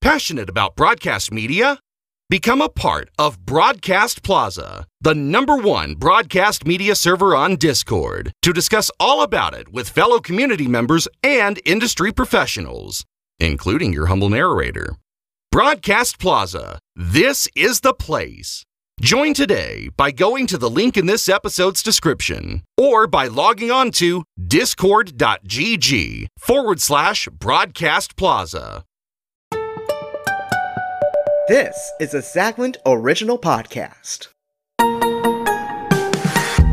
Passionate about broadcast media? Become a part of Broadcast Plaza, the number one broadcast media server on Discord, to discuss all about it with fellow community members and industry professionals, including your humble narrator. Broadcast Plaza, this is the place. Join today by going to the link in this episode's description or by logging on to discord.gg forward slash broadcast plaza. This is a Zachlint original podcast.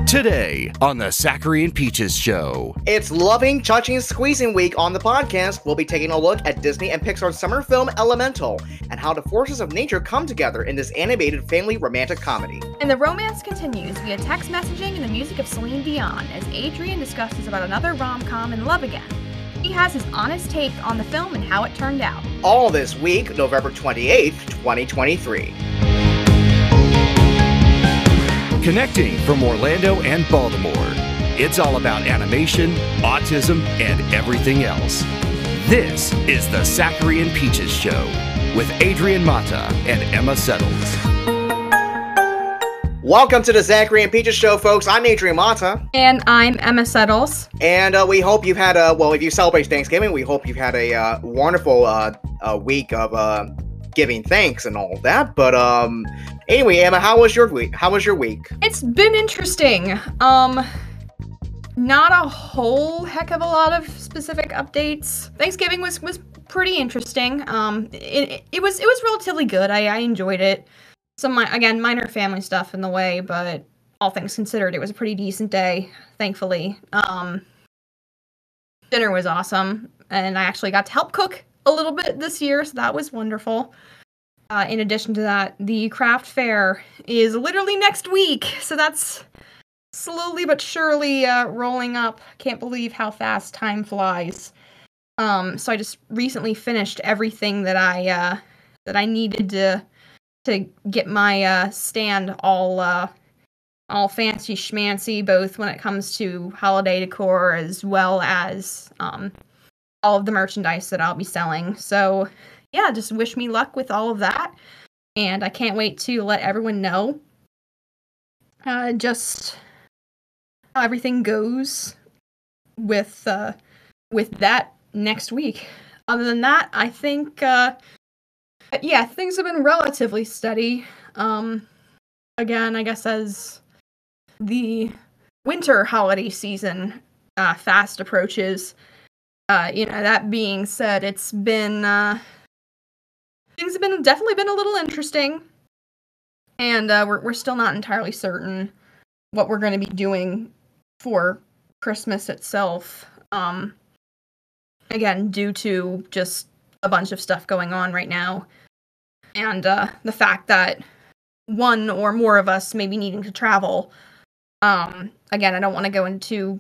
Today on the Sachairi and Peaches Show. It's loving, touching, and squeezing week on the podcast. We'll be taking a look at Disney and Pixar's summer film Elemental and how the forces of nature come together in this animated family romantic comedy. And the romance continues via text messaging and the music of Celine Dion as Adrian discusses about another rom com in love again. He has his honest take on the film and how it turned out. All this week, November 28th, 2023. Connecting from Orlando and Baltimore. It's all about animation, autism, and everything else. This is the Sachairi and Peaches Show with Adrian Mata and Emma Settles. Welcome to the Sachairi and Peaches Show, folks. I'm Adrian Mata, And I'm Emma Settles. and uh, we hope you've had a well. If you celebrate Thanksgiving, we hope you've had a uh, wonderful uh, uh, week of uh, giving thanks and all that. But um, anyway, Emma, how was your week? How was your week? It's been interesting. Um not a whole heck of a lot of specific updates. Thanksgiving was was pretty interesting. Um it, it was it was relatively good. I, I enjoyed it. Some again minor family stuff in the way, but all things considered, it was a pretty decent day, thankfully. Um dinner was awesome and I actually got to help cook a little bit this year, so that was wonderful. Uh, in addition to that, the craft fair is literally next week, so that's slowly but surely uh, rolling up. Can't believe how fast time flies. Um, so I just recently finished everything that I uh, that I needed to to get my uh, stand all uh, all fancy schmancy, both when it comes to holiday decor as well as um, all of the merchandise that I'll be selling. So yeah, just wish me luck with all of that. And I can't wait to let everyone know uh, just how everything goes with uh, with that next week. Other than that, I think uh, yeah, things have been relatively steady. Um, again, I guess as the winter holiday season uh, fast approaches, uh, you know, that being said, it's been uh, things have been definitely been a little interesting, and uh, we're we're still not entirely certain what we're going to be doing for Christmas itself. Um, again, due to just a bunch of stuff going on right now, and uh, the fact that one or more of us may be needing to travel. Um, again, I don't want to go into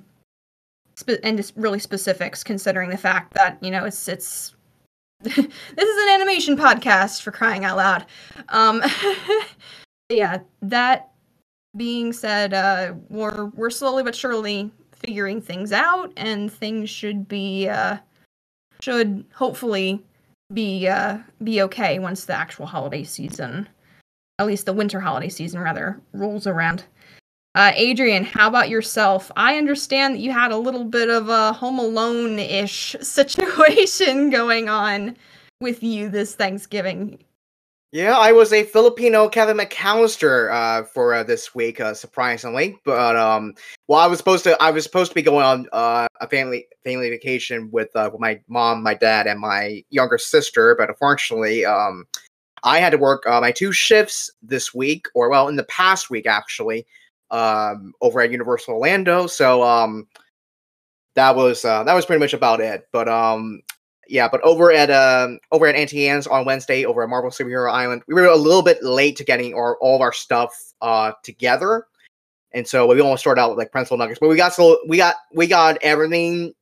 spe- into really specifics, considering the fact that you know it's it's this is an animation podcast for crying out loud. Um, yeah, that being said, uh, we're we're slowly but surely figuring things out, and things should be uh, should hopefully be uh, be okay once the actual holiday season, at least the winter holiday season rather, rolls around. Uh, Adrian, how about yourself? I understand that you had a little bit of a Home Alone ish situation going on with you this Thanksgiving. Yeah, I was a Filipino Kevin McCallister uh, for uh, this week, uh, surprisingly. But um, well, I was supposed to, I was supposed to be going on uh, a family family vacation with, uh, with my mom, my dad, and my younger sister. But unfortunately, um, I had to work uh, my two shifts this week, or well, in the past week actually, um, over at Universal Orlando. So um, that was uh, that was pretty much about it. But um, yeah, but over at um over at Auntie Anne's on Wednesday over at Marvel Superhero Island, we were a little bit late to getting our all of our stuff uh together, and so we almost started out with like pretzel nuggets, but we got so we got we got everything.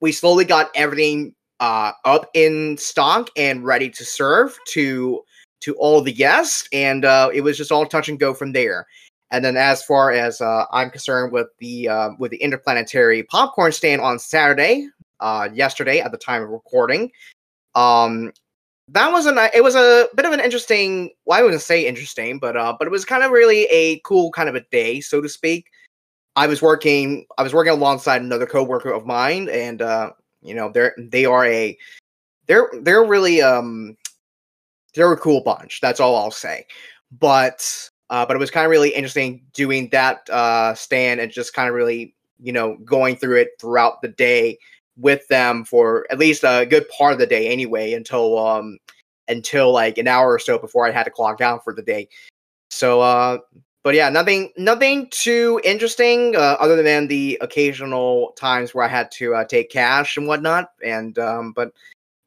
We slowly got everything uh up in stock and ready to serve to to all the guests, and uh, it was just all touch and go from there. And then, as far as uh, I'm concerned, with the uh, with the interplanetary popcorn stand on Saturday, uh, yesterday at the time of recording. Um, that was a it was a bit of an interesting. Well, I wouldn't say interesting, but uh, but it was kind of really a cool kind of a day, so to speak. I was working. I was working alongside another coworker of mine, and uh, you know, they're they are a they're they're really um they're a cool bunch. That's all I'll say. But uh, but it was kind of really interesting doing that uh, stand and just kind of really you know going through it throughout the day with them for at least a good part of the day anyway until um until like an hour or so before I had to clock out for the day. So uh but yeah, nothing nothing too interesting uh, other than the occasional times where I had to uh, take cash and whatnot. And um but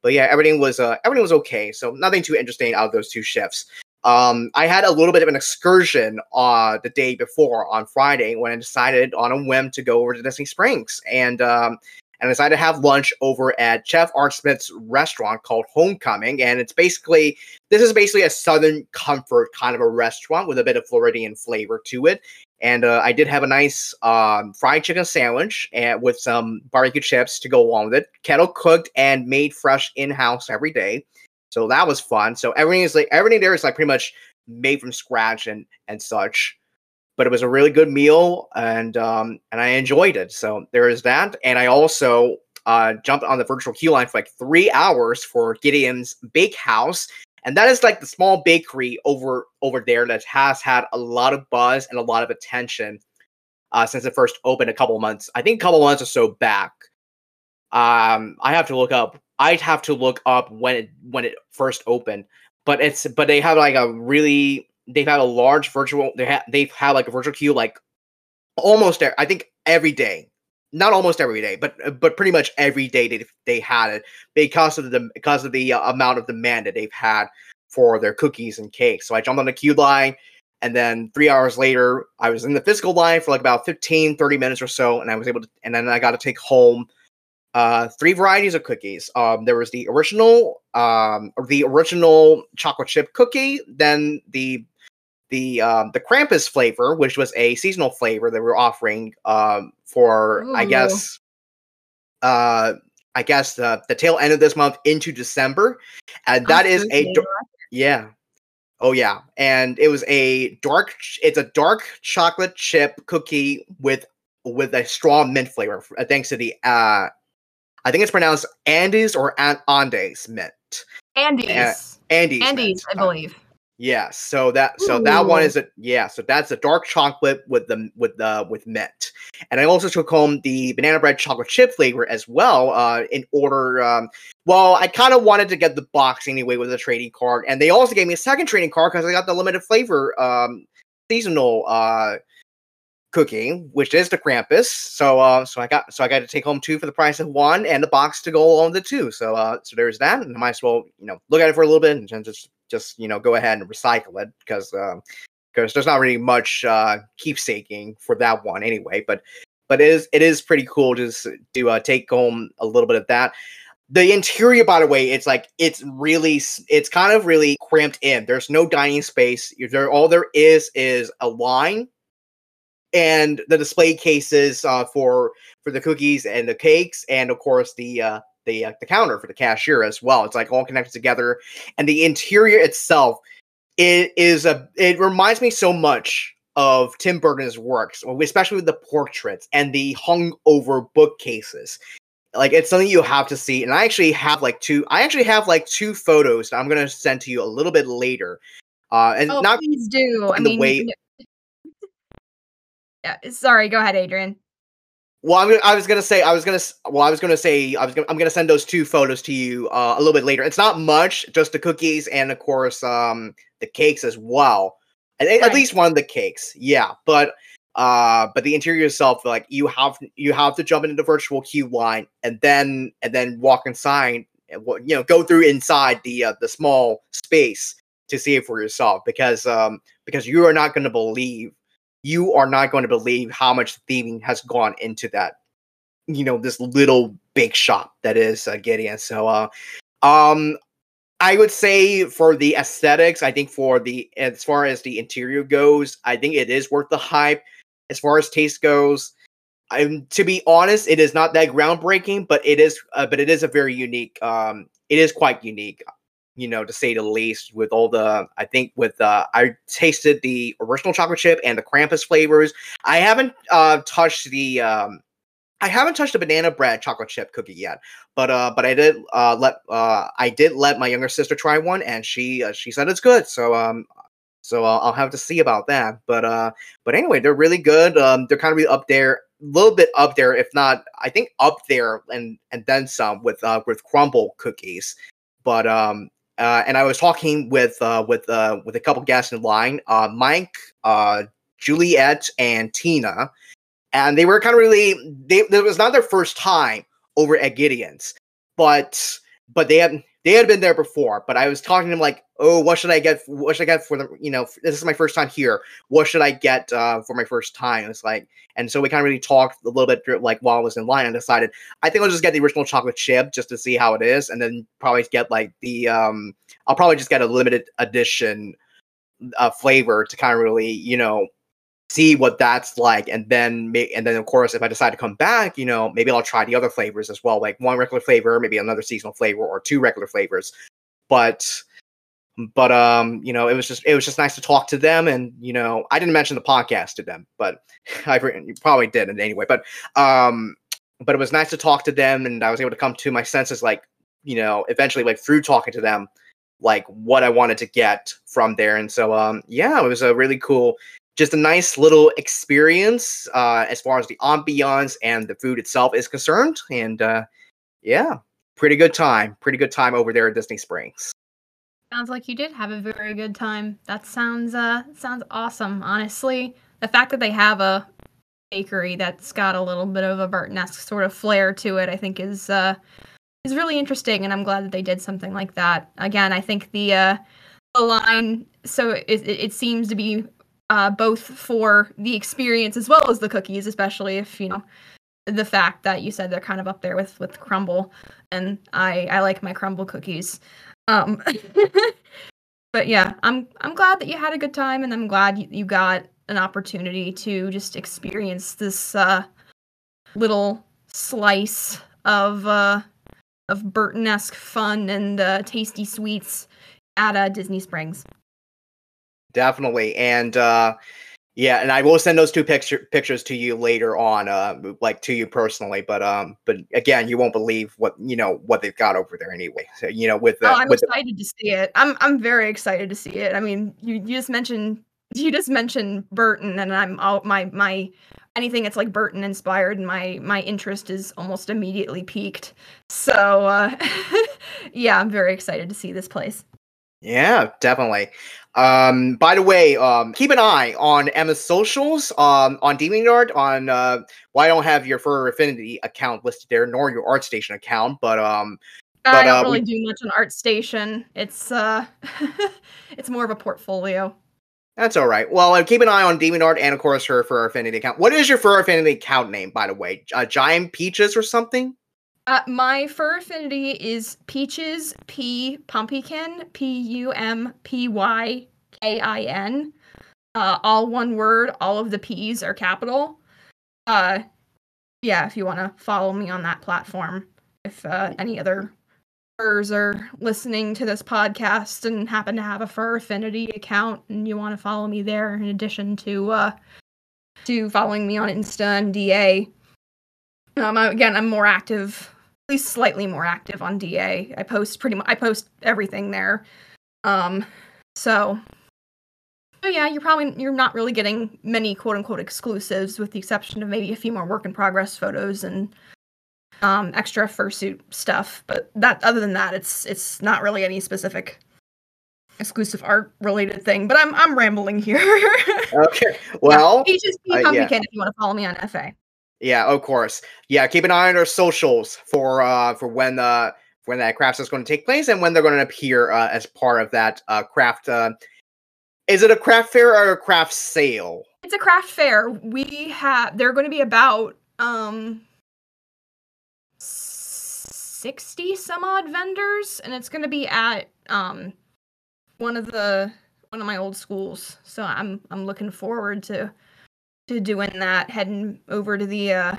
but yeah, everything was uh everything was okay. So nothing too interesting out of those two shifts. Um, I had a little bit of an excursion uh the day before on Friday when I decided on a whim to go over to Disney Springs and um and I decided to have lunch over at Chef Art Smith's restaurant called Homecoming. And it's basically this is basically a Southern comfort kind of a restaurant with a bit of Floridian flavor to it. And uh, I did have a nice um, fried chicken sandwich and with some barbecue chips to go along with it, kettle cooked and made fresh in house every day. So that was fun. So everything is like everything there is like pretty much made from scratch and and such but it was a really good meal and um and I enjoyed it. So there is that. And I also uh jumped on the virtual queue line for like three hours for Gideon's Bakehouse. And that is like the small bakery over over there that has had a lot of buzz and a lot of attention uh since it first opened a couple months. I think a couple months or so back. Um I have to look up I'd have to look up when it when it first opened. But it's but they have like a really they've had a large virtual they have they've had like a virtual queue like almost I think every day. Not almost every day, but uh, but pretty much every day they they had it because of the because of the uh, amount of demand that they've had for their cookies and cakes. So I jumped on the queue line and then 3 hours later I was in the physical line for like about 15 30 minutes or so and I was able to and then I got to take home uh three varieties of cookies. Um there was the original um the original chocolate chip cookie, then the the um, the Krampus flavor, which was a seasonal flavor that we are offering um, for, I guess, uh, I guess the the tail end of this month into December, and that is a yeah, oh yeah, and it was a dark. It's a dark chocolate chip cookie with with a strong mint flavor, uh, thanks to the uh, I think it's pronounced Andes or An- Andes mint. Andes. Andes. mint. Andes, I Uh, believe. Yeah, so that so that one is a yeah, so that's a dark chocolate with the with the with mint, and I also took home the banana bread chocolate chip flavor as well. Uh, in order, um, well, I kind of wanted to get the box anyway with a trading card, and they also gave me a second trading card because I got the limited flavor um seasonal uh cookie, which is the Krampus. So uh, so I got so I got to take home two for the price of one, and the box to go along with the two. So uh, so there's that, and I might as well you know look at it for a little bit and just just you know go ahead and recycle it because because there's not really much uh, keepsaking for that one anyway. But but it is it is pretty cool just to uh, take home a little bit of that. The interior, by the way, it's like it's really it's kind of really cramped in. There's no dining space. There, all there is is a line and the display cases uh, for for the cookies and the cakes, and of course the uh, the uh, the counter for the cashier as well. It's like all connected together, and the interior itself it is a it reminds me so much of Tim Burton's works, especially with the portraits and the hung over bookcases. Like it's something you have to see, and I actually have like two. I actually have like two photos that I'm gonna send to you a little bit later. Uh, and Oh, not please do. I in the mean, way- yeah. Sorry. Go ahead, Adrian. Well, I'm, I was gonna say, I was gonna, well, I was gonna say, I was gonna, I'm gonna send those two photos to you uh, a little bit later. It's not much, just the cookies and of course um, the cakes as well. At, at least one of the cakes, yeah. But uh, but the interior itself, like you have, you have to jump into the virtual queue line and then and then walk inside, and you know, go through inside the uh, the small space to see it for yourself because um because you are not going to believe you are not going to believe how much thieving has gone into that you know this little big shop that is uh, Gideon. So uh um I would say for the aesthetics, I think for the as far as the interior goes, I think it is worth the hype. As far as taste goes, I'm to be honest, it is not that groundbreaking, but it is uh, but it is a very unique um it is quite unique. You know, to say the least. With all the, I think with uh, I tasted the original chocolate chip and the Krampus flavors. I haven't uh, touched the. Um, I haven't touched the banana bread chocolate chip cookie yet, but uh, but I did uh, let uh, I did let my younger sister try one, and she uh, she said it's good. So um, so uh, I'll have to see about that. But uh, but anyway, they're really good. Um, they're kind of really up there, a little bit up there, if not, I think up there, and and then some with uh with Crumbl cookies. But um, uh, and I was talking with uh with uh with a couple guests in line, uh, Mike, uh, Juliet, and Tina, and they were kind of really they. It was not their first time over at Gideon's, but but they had they had been there before, but I was talking to them like, oh, what should I get? What should I get for the, you know, this is my first time here. What should I get uh, for my first time? it's like, and so we kind of really talked a little bit like while I was in line and decided, I think I'll just get the original chocolate chip just to see how it is. And then probably get like the, um, I'll probably just get a limited edition uh, flavor to kind of really, you know, see what that's like and then make and then of course if i decide to come back you know maybe i'll try the other flavors as well like one regular flavor maybe another seasonal flavor or two regular flavors. But but um you know it was just it was just nice to talk to them and you know i didn't mention the podcast to them but i probably did not anyway but um but it was nice to talk to them and i was able to come to my senses like you know eventually like through talking to them like what i wanted to get from there. And so um yeah it was a really cool just a nice little experience uh, as far as the ambiance and the food itself is concerned. And uh, yeah, pretty good time. Pretty good time over there at Disney Springs. Sounds like you did have a very good time. That sounds uh sounds awesome. Honestly, the fact that they have a bakery that's got a little bit of a Burton-esque sort of flair to it, I think is uh is really interesting, and I'm glad that they did something like that. Again, I think the uh the line so it, it seems to be uh, both for the experience as well as the cookies, especially if you know the fact that you said they're kind of up there with with Crumbl, and I I like my Crumbl cookies. Um, but yeah, I'm I'm glad that you had a good time, and I'm glad you, you got an opportunity to just experience this uh, little slice of uh, of Burton-esque fun and uh, tasty sweets at uh, Disney Springs definitely. And uh, yeah, and I will send those two picture pictures to you later on, uh, like to you personally. But um, but again, you won't believe what you know what they've got over there anyway. So you know, with the, oh, I'm with excited the... to see it. I'm I'm very excited to see it. I mean, you, you just mentioned you just mentioned Burton, and I'm all my my anything that's like Burton inspired, my my interest is almost immediately peaked. So uh, yeah, I'm very excited to see this place. Yeah, definitely. Um, by the way, um, keep an eye on Emma's socials, um, on DeviantArt, on uh, well, I don't have your Fur Affinity account listed there, nor your ArtStation account, but um, but, I don't uh, really we... do much on ArtStation. It's uh, it's more of a portfolio. That's all right. Well, uh, keep an eye on DeviantArt and of course her Fur Affinity account. What is your Fur Affinity account name, by the way? Uh, Giant Peaches or something? Uh, my fur affinity is peaches, P pumpkin, P U M P Y K I N. Uh, all one word. All of the P's are capital. Uh, yeah, if you want to follow me on that platform. If uh, any other furs are listening to this podcast and happen to have a fur affinity account and you want to follow me there, in addition to uh, to following me on Insta and DA. Um, again, I'm more active least slightly more active on DA. I post pretty much I post everything there. Um so so yeah, you're probably you're not really getting many quote unquote exclusives with the exception of maybe a few more work in progress photos and um extra fursuit stuff, but that other than that it's it's not really any specific exclusive art related thing, but I'm I'm rambling here. okay. Well, yeah, just uh, yeah. if you want to follow me on FA. Yeah, of course. Yeah, keep an eye on our socials for uh for when uh when that craft is going to take place and when they're going to appear uh, as part of that uh craft uh is it a craft fair or a craft sale? It's a craft fair. We have they're going to be about um 60 some odd vendors and it's going to be at um one of the one of my old schools. So I'm I'm looking forward to to doing that, heading over to the uh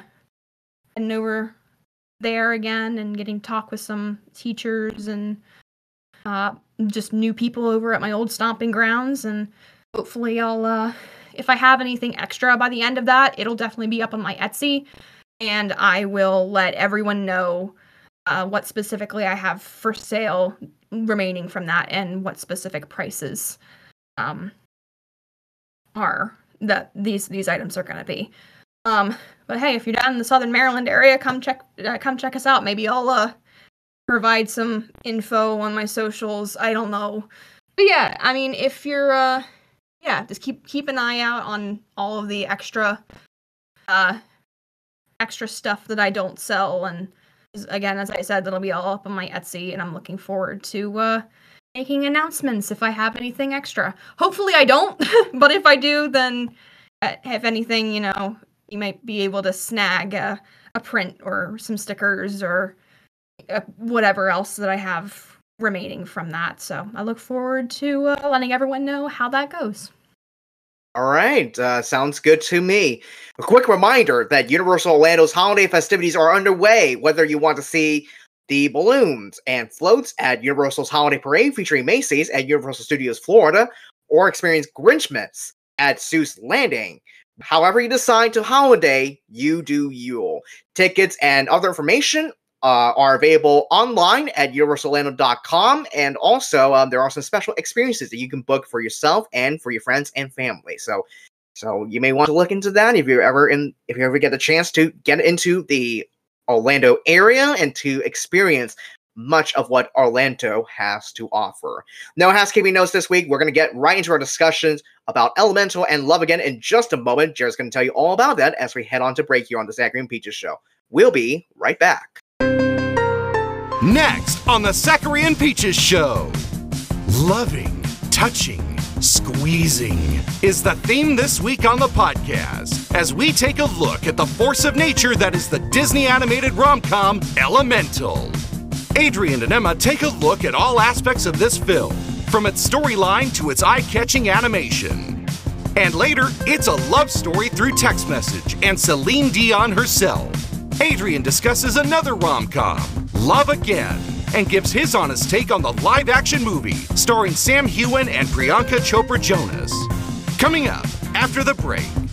heading over there again and getting talk with some teachers and uh just new people over at my old stomping grounds, and hopefully I'll uh, if I have anything extra by the end of that, it'll definitely be up on my Etsy, and I will let everyone know uh, what specifically I have for sale remaining from that and what specific prices um, are that these these items are going to be. Um, but hey, if you're down in the Southern Maryland area, come check uh, come check us out. Maybe I'll uh, provide some info on my socials. I don't know, but yeah, I mean, if you're uh, yeah, just keep keep an eye out on all of the extra uh extra stuff that I don't sell and again as I said that'll be all up on my Etsy and I'm looking forward to uh making announcements if I have anything extra. Hopefully I don't, but if I do then uh, if anything, you know, you might be able to snag a, a print or some stickers or uh, whatever else that I have remaining from that. So I look forward to uh, letting everyone know how that goes. All right, uh, sounds good to me. A quick reminder that Universal Orlando's holiday festivities are underway. Whether you want to see the balloons and floats at Universal's Holiday Parade featuring Macy's at Universal Studios Florida, or experience Grinchmas at Seuss Landing. However, you decide to holiday, you do Yule. Tickets and other information uh, are available online at universalorlando.com. And also, um, there are some special experiences that you can book for yourself and for your friends and family. So, so you may want to look into that if you're ever in, if you ever get the chance to get into the Orlando area and to experience much of what Orlando has to offer. No housekeeping notes this week. We're going to get right into our discussions about Elemental and Love Again in just a moment. Jared's going to tell you all about that as we head on to break here on the Sachairi and Peaches show. We'll be right back. Next on the Sachairi and Peaches Show. Loving, touching, squeezing is the theme this week on the podcast as we take a look at the force of nature that is the Disney animated rom com Elemental. Adrian and Emma take a look at all aspects of this film, from its storyline to its eye catching animation. And later, it's a love story through text message and Celine Dion herself. Adrian discusses another rom com, Love Again, and gives his honest take on the live action movie starring Sam Heughan and Priyanka Chopra Jonas. Coming up after the break.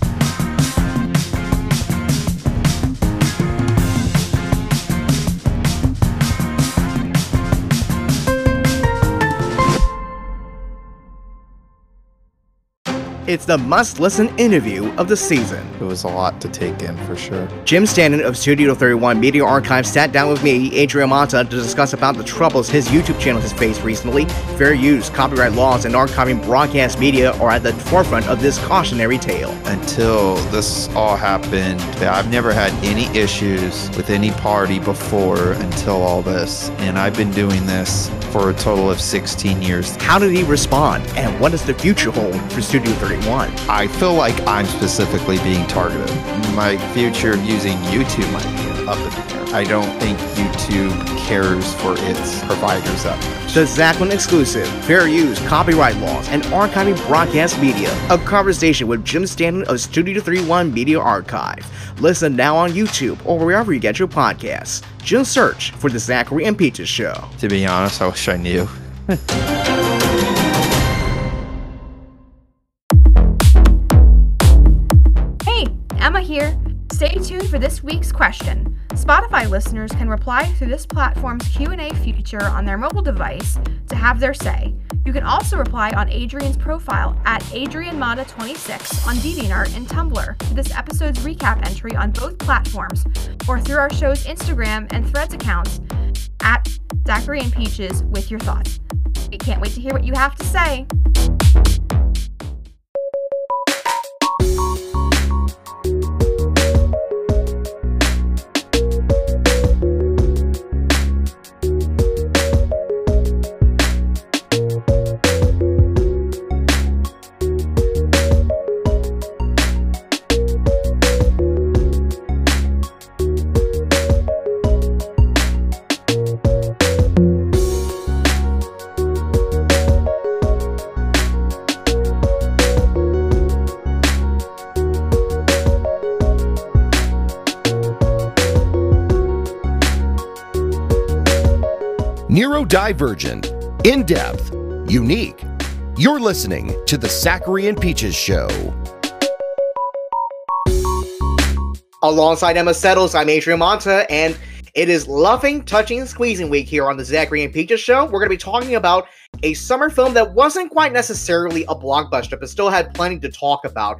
It's the must listen interview of the season. It was a lot to take in for sure. Jim Stanton of Studio 31 Media Archive sat down with me, Adrian Mata, to discuss about the troubles his YouTube channel has faced recently. Fair use, copyright laws, and archiving broadcast media are at the forefront of this cautionary tale. Until this all happened, I've never had any issues with any party before until all this. And I've been doing this for a total of 16 years. How did he respond, and what does the future hold for Studio 31? I feel like I'm specifically being targeted. My future of using YouTube might be up in the air. I don't think YouTube cares for its providers that much. The Zachlin exclusive, fair use, copyright laws, and archiving broadcast media. A conversation with Jim Stanton of Studio 31 Media Archive. Listen now on YouTube or wherever you get your podcasts. Just search for The Sachairi and Peaches Show. To be honest, I wish I knew. Stay tuned for this week's question. Spotify listeners can reply through this platform's Q&A feature on their mobile device to have their say. You can also reply on Adrian's profile at AdrianMata26 on DeviantArt and Tumblr to this episode's recap entry on both platforms, or through our show's Instagram and Threads accounts at Sachairi and Peaches with your thoughts. We can't wait to hear what you have to say. Neurodivergent, in depth, unique. You're listening to the Sachairi and Peaches Show. Alongside Emma Settles, I'm Adrian Mata, and it is loving, touching, and squeezing week here on the Sachairi and Peaches Show. We're going to be talking about a summer film that wasn't quite necessarily a blockbuster, but still had plenty to talk about.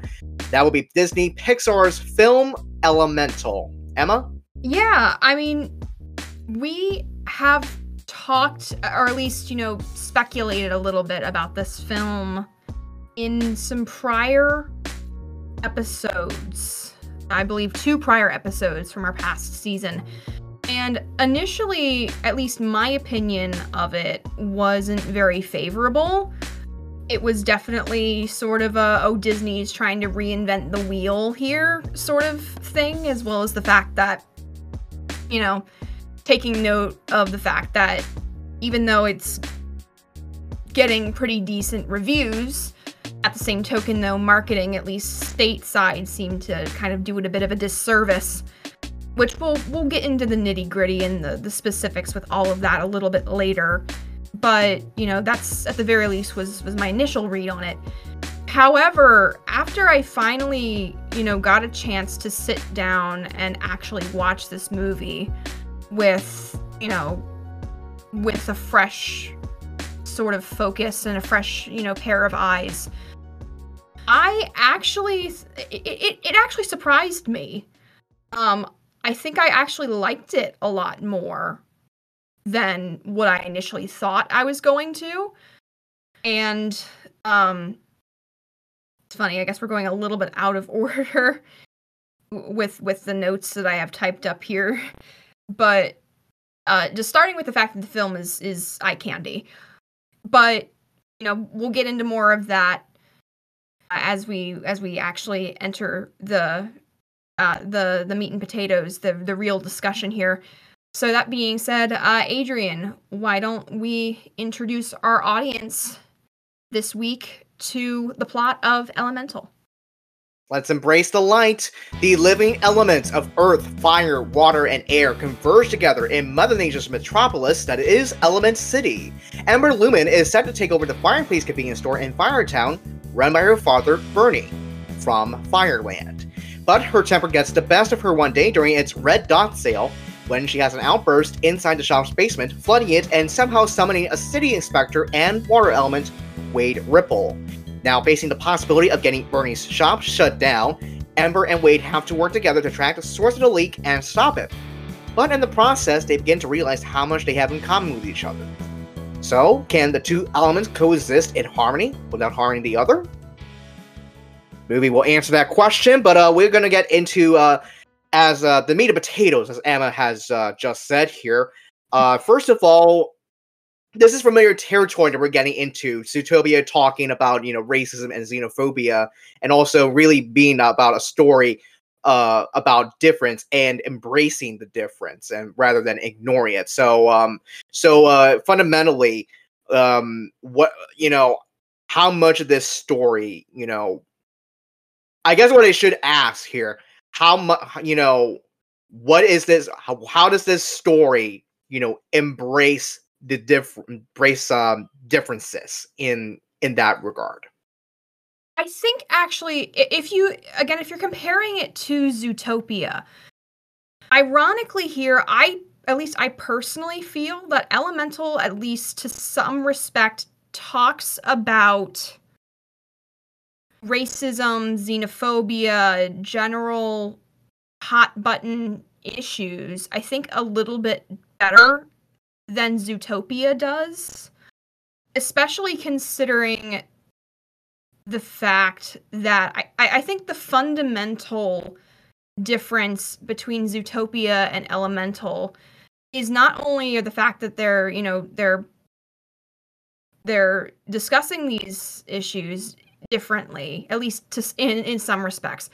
That would be Disney Pixar's film Elemental. Emma? Yeah, I mean, we have talked, or at least, you know, speculated a little bit about this film in some prior episodes. I believe two prior episodes from our past season. And initially, at least my opinion of it wasn't very favorable. It was definitely sort of a, oh, Disney's trying to reinvent the wheel here sort of thing, as well as the fact that, you know, taking note of the fact that even though it's getting pretty decent reviews, at the same token, though, marketing, at least stateside, seemed to kind of do it a bit of a disservice which we'll we'll get into the nitty gritty and the, the specifics with all of that a little bit later. But you know, that's at the very least was was my initial read on it. However, after I finally, you know, got a chance to sit down and actually watch this movie with, you know, with a fresh sort of focus and a fresh, you know, pair of eyes, I actually it, it, it actually surprised me. Um, I think I actually liked it a lot more than what I initially thought I was going to. And um it's funny, I guess we're going a little bit out of order with with the notes that I have typed up here. But uh just starting with the fact that the film is is eye candy. But you know, we'll get into more of that as we as we actually enter the uh, the the meat and potatoes, the the real discussion here. So that being said, uh, Adrian, why don't we introduce our audience this week to the plot of Elemental? Let's embrace the light. The living elements of earth, fire, water, and air converge together in Mother Nature's metropolis that is Element City. Ember Lumen is set to take over the Fireplace convenience store in Firetown, run by her father, Bernie, from Fireland. But her temper gets the best of her one day during its red dot sale when she has an outburst inside the shop's basement, flooding it and somehow summoning a city inspector and water element, Wade Ripple. Now, facing the possibility of getting Bernie's shop shut down, Amber and Wade have to work together to track the source of the leak and stop it. But in the process, they begin to realize how much they have in common with each other. So, can the two elements coexist in harmony without harming the other? movie will answer that question. But uh, we're going to get into uh, as uh, the meat and potatoes, as Emma has uh, just said here. Uh, first of all, this is familiar territory that we're getting into. Zootopia talking about you know racism and xenophobia, and also really being about a story uh, about difference and embracing the difference, and rather than ignoring it. So, um, so uh, fundamentally, um, what you know, how much of this story, you know, I guess what I should ask here: How much, you know, what is this? How, how does this story, you know, embrace the different embrace um differences in in that regard? I think actually, if you again, if you're comparing it to Zootopia, ironically, here I at least I personally feel that Elemental, at least to some respect, talks about racism, xenophobia, general hot button issues, I think a little bit better than Zootopia does, especially considering the fact that I, I think the fundamental difference between Zootopia and Elemental is not only the fact that they're, you know, they're they're discussing these issues differently, at least to, in in some respects.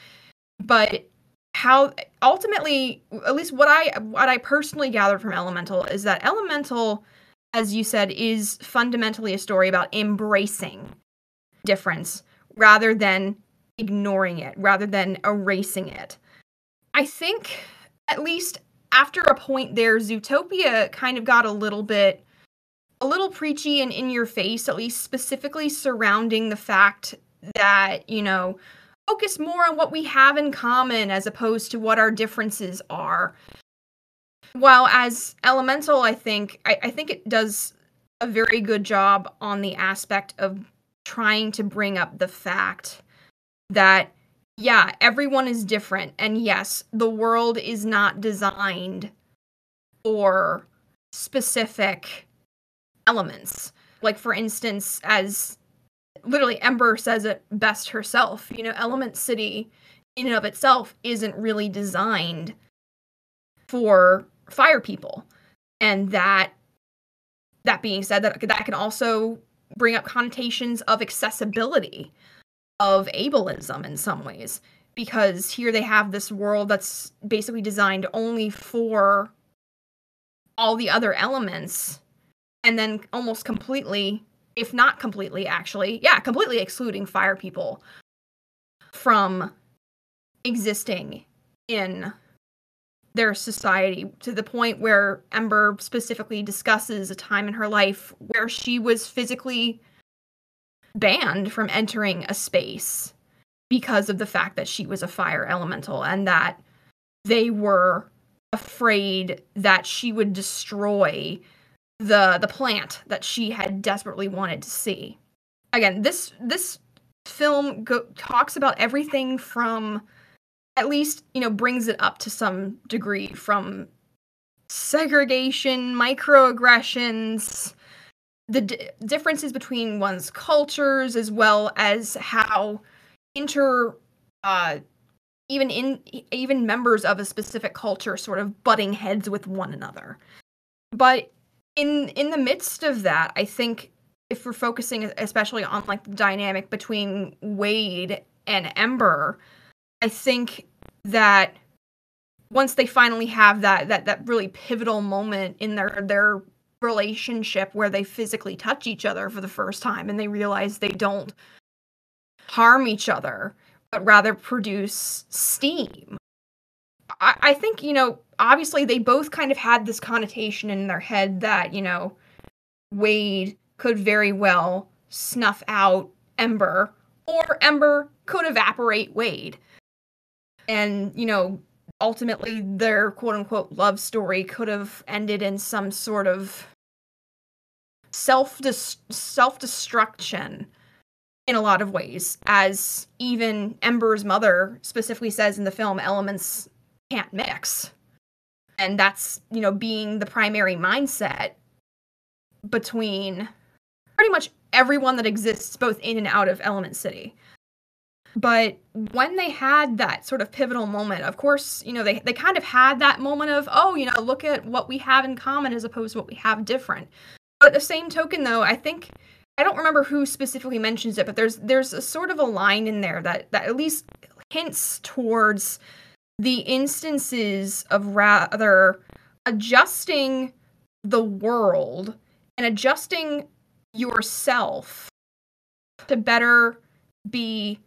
But how ultimately, at least what I what I personally gathered from Elemental is that Elemental, as you said, is fundamentally a story about embracing difference rather than ignoring it, rather than erasing it. I think at least after a point there, Zootopia kind of got a little bit a little preachy and in your face, at least specifically surrounding the fact that, you know, focus more on what we have in common as opposed to what our differences are. While as Elemental, I think I, I think it does a very good job on the aspect of trying to bring up the fact that yeah, everyone is different. And yes, the world is not designed for specific elements. Like, for instance, as literally Ember says it best herself, you know, Element City in and of itself isn't really designed for fire people. And that that being said, that that can also bring up connotations of accessibility of ableism in some ways because here they have this world that's basically designed only for all the other elements and then almost completely if not completely actually yeah completely excluding fire people from existing in their society to the point where Ember specifically discusses a time in her life where she was physically banned from entering a space because of the fact that she was a fire elemental and that they were afraid that she would destroy the the plant that she had desperately wanted to see. Again, this this film go- talks about everything from at least, you know, brings it up to some degree from segregation, microaggressions, the d- differences between one's cultures as well as how inter uh even in even members of a specific culture sort of butting heads with one another but in in the midst of that i think if we're focusing especially on like the dynamic between wade and ember i think that once they finally have that that that really pivotal moment in their their relationship where they physically touch each other for the first time and they realize they don't harm each other, but rather produce steam. I, I think, you know, obviously they both kind of had this connotation in their head that, you know, Wade could very well snuff out Ember, or Ember could evaporate Wade. And, you know, ultimately their quote unquote love story could have ended in some sort of self self destruction in a lot of ways as even Ember's mother specifically says in the film elements can't mix and that's you know being the primary mindset between pretty much everyone that exists both in and out of element city but when they had that sort of pivotal moment, of course, you know, they, they kind of had that moment of, oh, you know, look at what we have in common as opposed to what we have different. But the same token, though, I think I don't remember who specifically mentions it, but there's there's a sort of a line in there that that at least hints towards the instances of rather adjusting the world and adjusting yourself to better be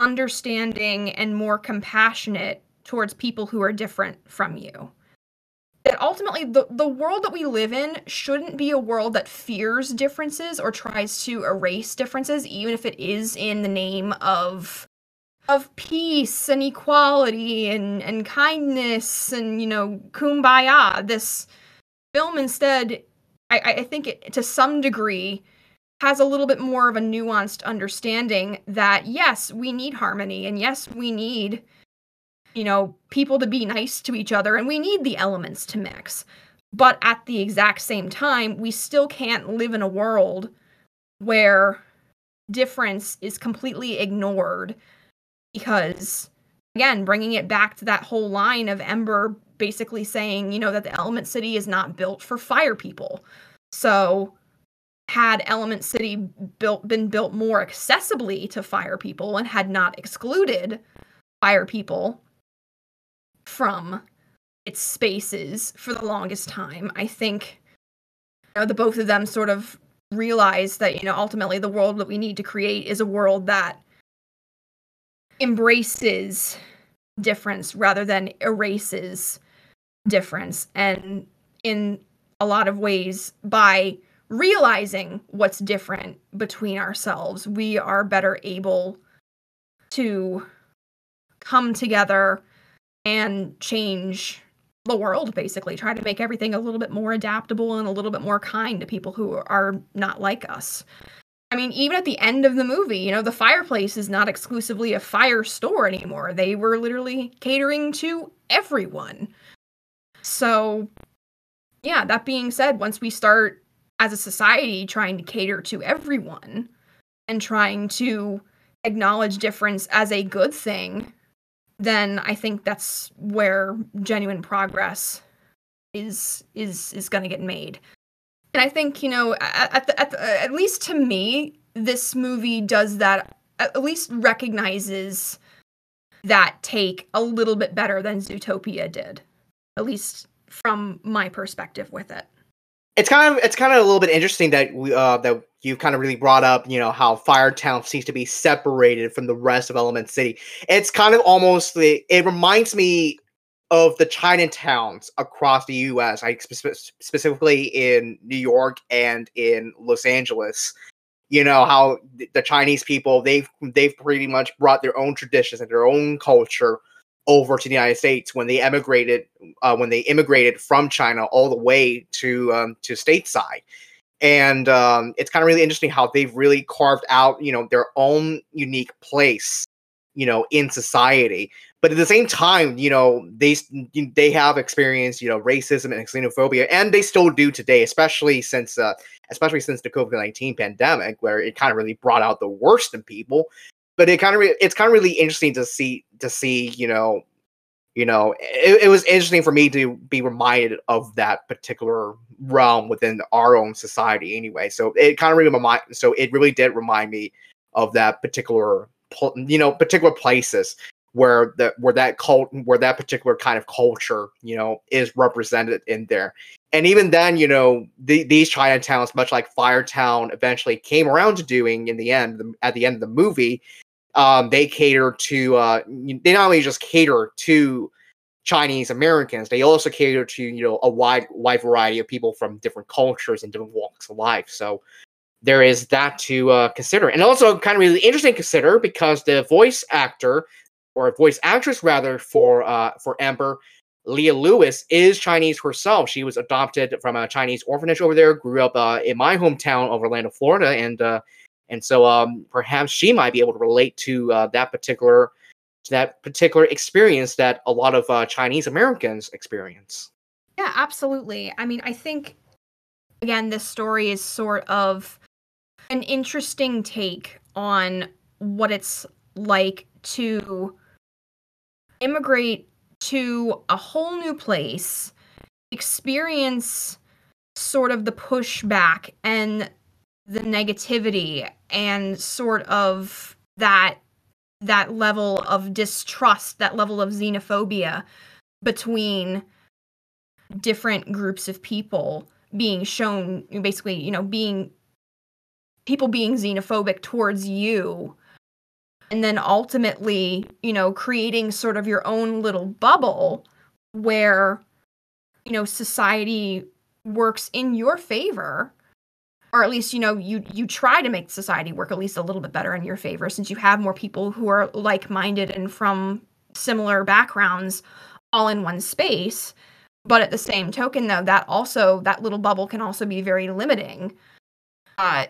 understanding and more compassionate towards people who are different from you. That ultimately, the, the world that we live in shouldn't be a world that fears differences or tries to erase differences, even if it is in the name of of peace and equality and, and kindness and you know kumbaya. This film instead, I, I think it, to some degree has a little bit more of a nuanced understanding that yes, we need harmony and yes, we need you know, people to be nice to each other and we need the elements to mix. But at the exact same time, we still can't live in a world where difference is completely ignored because again, bringing it back to that whole line of Ember basically saying, you know, that the element city is not built for fire people. So had Element City built been built more accessibly to fire people and had not excluded fire people from its spaces for the longest time, I think you know, the both of them sort of realized that you know ultimately the world that we need to create is a world that embraces difference rather than erases difference. And in a lot of ways by realizing what's different between ourselves, we are better able to come together and change the world basically. Try to make everything a little bit more adaptable and a little bit more kind to people who are not like us i mean even at the end of the movie you know the fireplace is not exclusively a fire store anymore they were literally catering to everyone so yeah that being said once we start as a society trying to cater to everyone and trying to acknowledge difference as a good thing then I think that's where genuine progress is is is going to get made. And I think you know at the, at, the, at least to me, this movie does that. At least recognizes that take a little bit better than Zootopia did, at least from my perspective with it it's kind of it's kind of a little bit interesting that we uh that you kind of really brought up you know how firetown seems to be separated from the rest of element city it's kind of almost it reminds me of the chinatowns across the us like spe- specifically in new york and in los angeles you know how the chinese people they've they've pretty much brought their own traditions and their own culture over to the United States when they emigrated uh, when they immigrated from China all the way to um, to stateside. And um, it's kind of really interesting how they've really carved out, you know, their own unique place, you know, in society. But at the same time, you know, they they have experienced, you know, racism and xenophobia, and they still do today, especially since uh, especially since the COVID nineteen pandemic, where it kind of really brought out the worst in people. But it kind of re- it's kind of really interesting to see to see you know you know it, it was interesting for me to be reminded of that particular realm within our own society anyway. So it kind of really remind so it really did remind me of that particular you know particular places where that where that cult where that particular kind of culture you know is represented in there and even then you know the, these chinatowns much like firetown eventually came around to doing in the end the, at the end of the movie um, they cater to uh, they not only just cater to Chinese Americans, they also cater to you know a wide wide variety of people from different cultures and different walks of life. So there is that to uh, consider, and also kind of really interesting to consider because the voice actor or voice actress rather for uh, for Ember. Leah Lewis is Chinese herself. She was adopted from a Chinese orphanage over there, grew up uh, in my hometown of Orlando, Florida, and uh, and so um, perhaps she might be able to relate to uh, that particular to that particular experience that a lot of uh, Chinese Americans experience. Yeah, absolutely. I mean, I think again, this story is sort of an interesting take on what it's like to immigrate to a whole new place, experience sort of the pushback and the negativity and sort of that that level of distrust, that level of xenophobia between different groups of people being shown basically, you know, being people being xenophobic towards you and then ultimately, you know, creating sort of your own little bubble where you know society works in your favor or at least you know you you try to make society work at least a little bit better in your favor since you have more people who are like-minded and from similar backgrounds all in one space. But at the same token though that also that little bubble can also be very limiting uh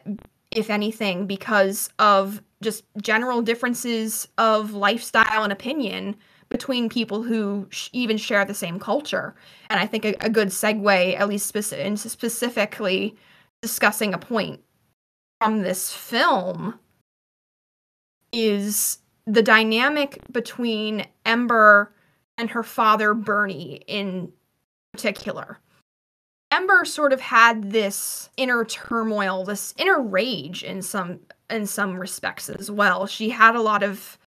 if anything because of just general differences of lifestyle and opinion between people who sh- even share the same culture and i think a, a good segue at least speci- specifically discussing a point from this film is the dynamic between Ember and her father Bernie in particular. Ember sort of had this inner turmoil, this inner rage in some in some respects as well. She had a lot of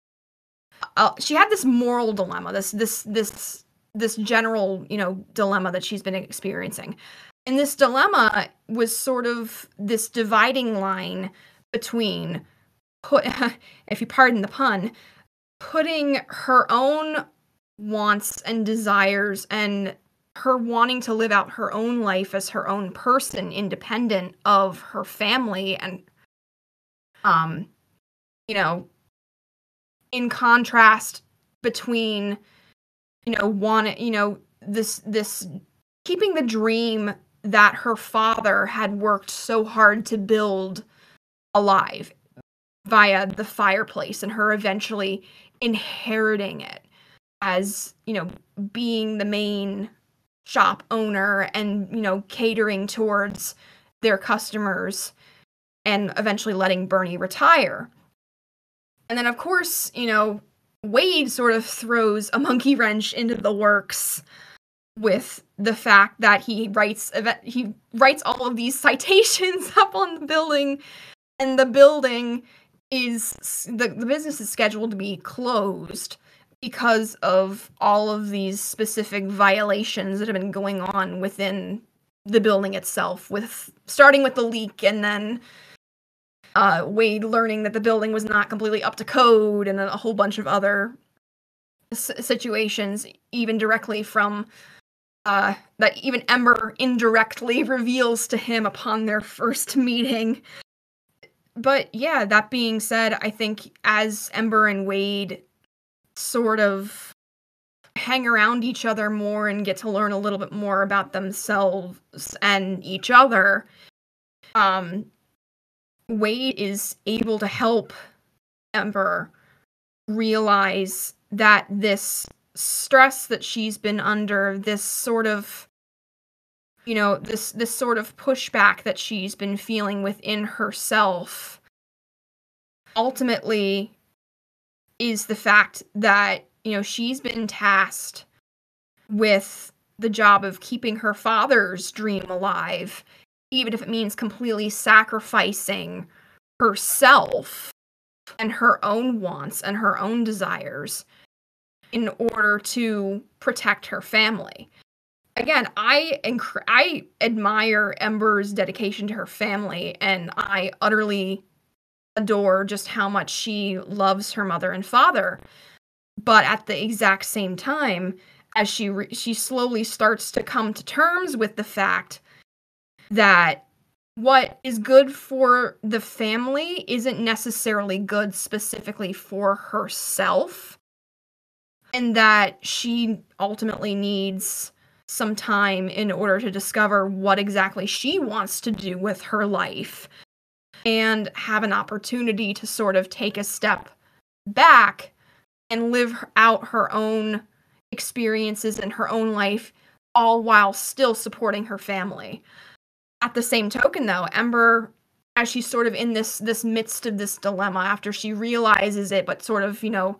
uh, she had this moral dilemma, this this this this general, you know, dilemma that she's been experiencing. And this dilemma was sort of this dividing line between, put, if you pardon the pun, putting her own wants and desires and her wanting to live out her own life as her own person independent of her family and um you know in contrast between you know one you know this this keeping the dream that her father had worked so hard to build alive via the fireplace and her eventually inheriting it as you know being the main shop owner and you know catering towards their customers and eventually letting Bernie retire. And then of course, you know, Wade sort of throws a monkey wrench into the works with the fact that he writes he writes all of these citations up on the building and the building is the, the business is scheduled to be closed because of all of these specific violations that have been going on within the building itself with starting with the leak and then uh, Wade learning that the building was not completely up to code and a whole bunch of other s- situations even directly from uh, that even Ember indirectly reveals to him upon their first meeting. But yeah, that being said, I think as Ember and Wade sort of hang around each other more and get to learn a little bit more about themselves and each other, um, Wade is able to help Ember realize that this stress that she's been under, this sort of you know, this this sort of pushback that she's been feeling within herself ultimately is the fact that, you know, she's been tasked with the job of keeping her father's dream alive, even if it means completely sacrificing herself and her own wants and her own desires in order to protect her family. Again, I inc- I admire Ember's dedication to her family and I utterly adore just how much she loves her mother and father. But at the exact same time, as she re- she slowly starts to come to terms with the fact that what is good for the family isn't necessarily good specifically for herself and that she ultimately needs some time in order to discover what exactly she wants to do with her life and have an opportunity to sort of take a step back and live out her own experiences in her own life, all while still supporting her family. At the same token, though, Ember, as she's sort of in this this midst of this dilemma after she realizes it, but sort of you know,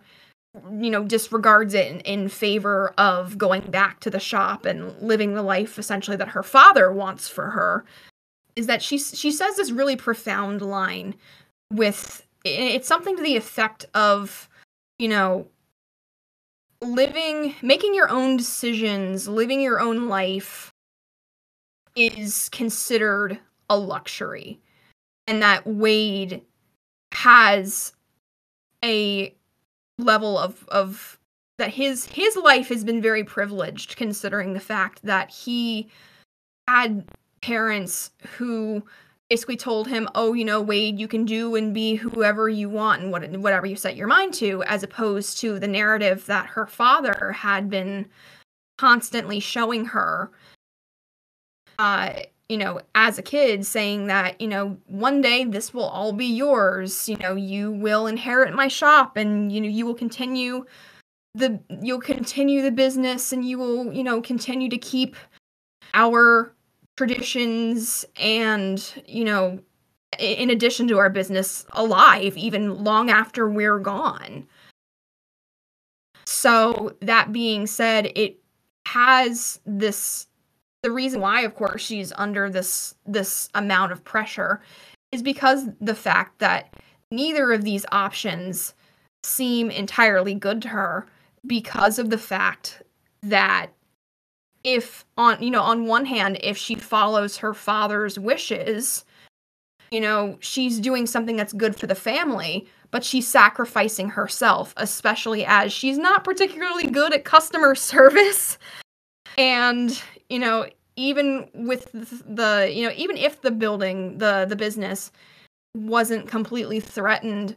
you know, disregards it in, in favor of going back to the shop and living the life essentially that her father wants for her is that she she says this really profound line with it's something to the effect of you know living making your own decisions living your own life is considered a luxury and that Wade has a level of of that his his life has been very privileged considering the fact that he had parents who basically told him, "Oh, you know, Wade, you can do and be whoever you want and what, whatever you set your mind to," as opposed to the narrative that her father had been constantly showing her. Uh, you know, as a kid, saying that you know one day this will all be yours. You know, you will inherit my shop, and you know you will continue the you'll continue the business, and you will you know continue to keep our traditions and, you know, in addition to our business alive even long after we're gone. So, that being said, it has this the reason why of course she's under this this amount of pressure is because the fact that neither of these options seem entirely good to her because of the fact that if on you know on one hand if she follows her father's wishes you know she's doing something that's good for the family but she's sacrificing herself especially as she's not particularly good at customer service. And you know even with the you know even if the building the the business wasn't completely threatened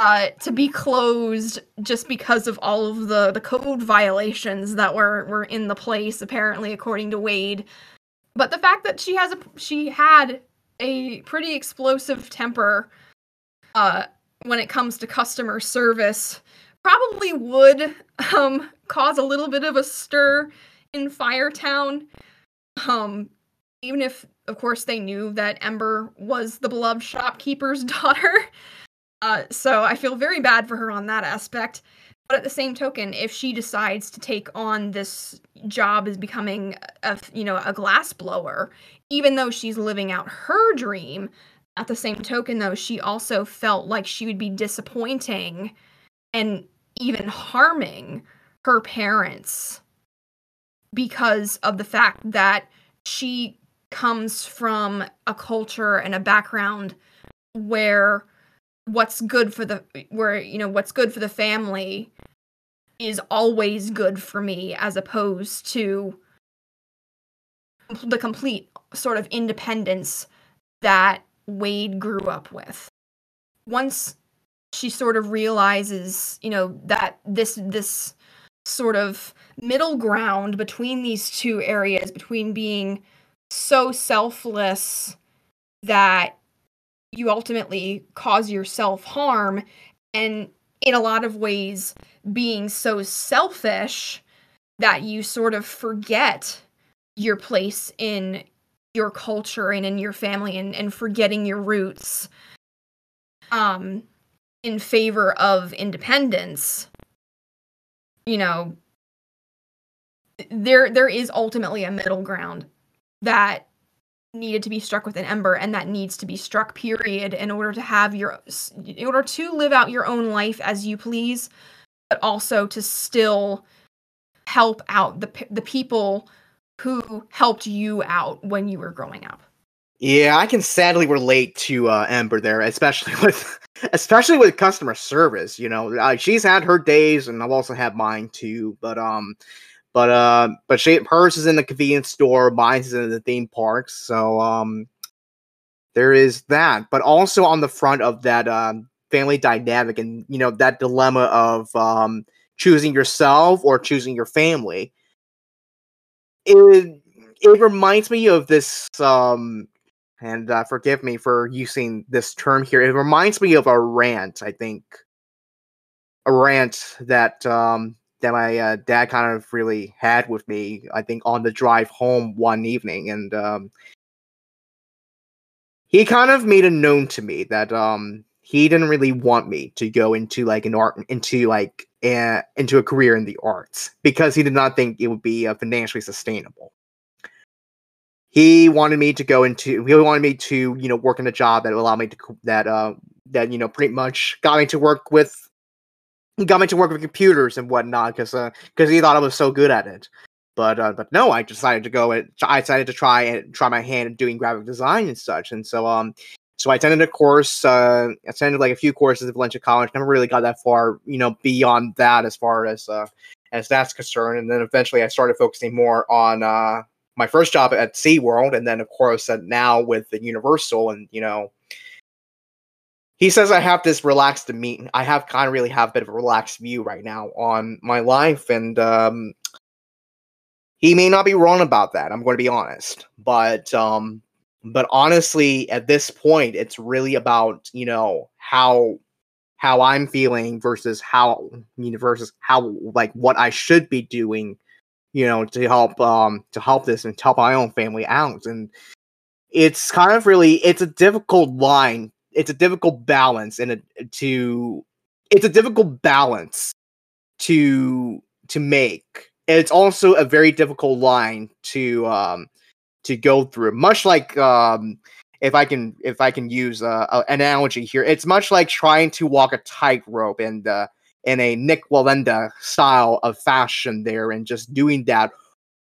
uh, to be closed just because of all of the the code violations that were were in the place apparently according to Wade. But the fact that she has a she had a pretty explosive temper uh when it comes to customer service probably would um cause a little bit of a stir in Firetown. Um even if of course they knew that Ember was the beloved shopkeeper's daughter. Uh so I feel very bad for her on that aspect. But at the same token if she decides to take on this job as becoming a you know a glass blower even though she's living out her dream at the same token though she also felt like she would be disappointing and even harming her parents because of the fact that she comes from a culture and a background where what's good for the where you know what's good for the family is always good for me as opposed to the complete sort of independence that Wade grew up with. Once she sort of realizes, you know, that this this sort of middle ground between these two areas between being so selfless that you ultimately cause yourself harm and in a lot of ways being so selfish that you sort of forget your place in your culture and in your family and, and forgetting your roots um in favor of independence you know there there is ultimately a middle ground that needed to be struck with an ember and that needs to be struck period in order to have your in order to live out your own life as you please but also to still help out the the people who helped you out when you were growing up. Yeah, I can sadly relate to uh, Ember there, especially with especially with customer service. You know, uh, she's had her days, and I've also had mine too. But um, but uh, but she hers is in the convenience store, mine's is in the theme parks. So um, there is that. But also on the front of that um, family dynamic, and you know that dilemma of um, choosing yourself or choosing your family. It it reminds me of this um and uh, forgive me for using this term here. It reminds me of a rant. I think a rant that um, that my uh, dad kind of really had with me. I think on the drive home one evening, and um, he kind of made it known to me that um, he didn't really want me to go into like an art into like a, into a career in the arts because he did not think it would be uh, financially sustainable he wanted me to go into he wanted me to you know work in a job that allowed me to that uh that you know pretty much got me to work with got me to work with computers and whatnot because uh because uh, he thought I was so good at it. But uh, but no, I decided to go and I decided to try and try my hand at doing graphic design and such. And so um so I attended a course, uh, attended like a few courses at Valencia College. Never really got that far, you know, beyond that as far as uh, as that's concerned. And then eventually I started focusing more on uh, my first job at SeaWorld, and then of course uh, now with the Universal, and you know, he says I have this relaxed demeanor. I have kind of really have a bit of a relaxed view right now on my life, and um, he may not be wrong about that. I'm going to be honest, but um, but honestly, at this point, it's really about you know how how I'm feeling versus how you know, versus how like what I should be doing you know, to help um to help this and to help my own family out. And it's kind of really it's a difficult line. It's a difficult balance and to it's a difficult balance to to make. And it's also a very difficult line to um to go through. Much like um if I can if I can use uh, an analogy here, it's much like trying to walk a tightrope and uh, in a Nik Wallenda style of fashion there and just doing that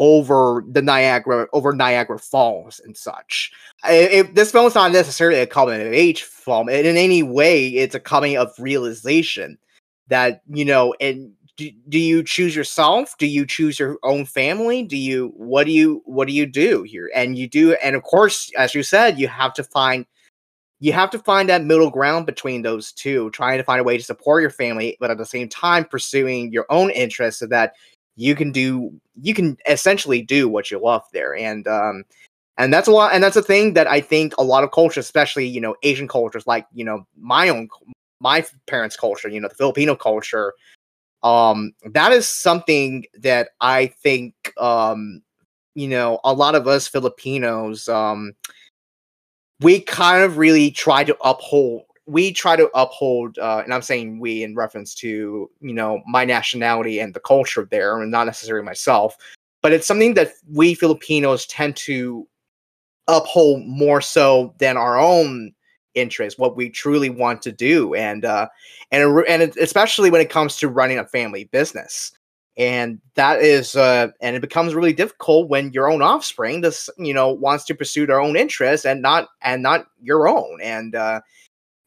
over the Niagara over Niagara Falls and such. If this film is not necessarily a coming of age film, in any way, it's a coming of realization that you know, and do, do you choose yourself? Do you choose your own family? Do you what do you what do you do here? And you do and of course as you said you have to find you have to find that middle ground between those two trying to find a way to support your family but at the same time pursuing your own interests so that you can do you can essentially do what you love there. And um and that's a lot and that's a thing that i think a lot of cultures especially you know asian cultures like you know my own my parents culture you know the filipino culture um that is something that i think um you know a lot of us filipinos um we kind of really try to uphold we try to uphold uh, and i'm saying we in reference to you know my nationality and the culture there and not necessarily myself but it's something that we filipinos tend to uphold more so than our own interests what we truly want to do and uh and and especially when it comes to running a family business and that is uh and it becomes really difficult when your own offspring this you know wants to pursue their own interests and not and not your own. And uh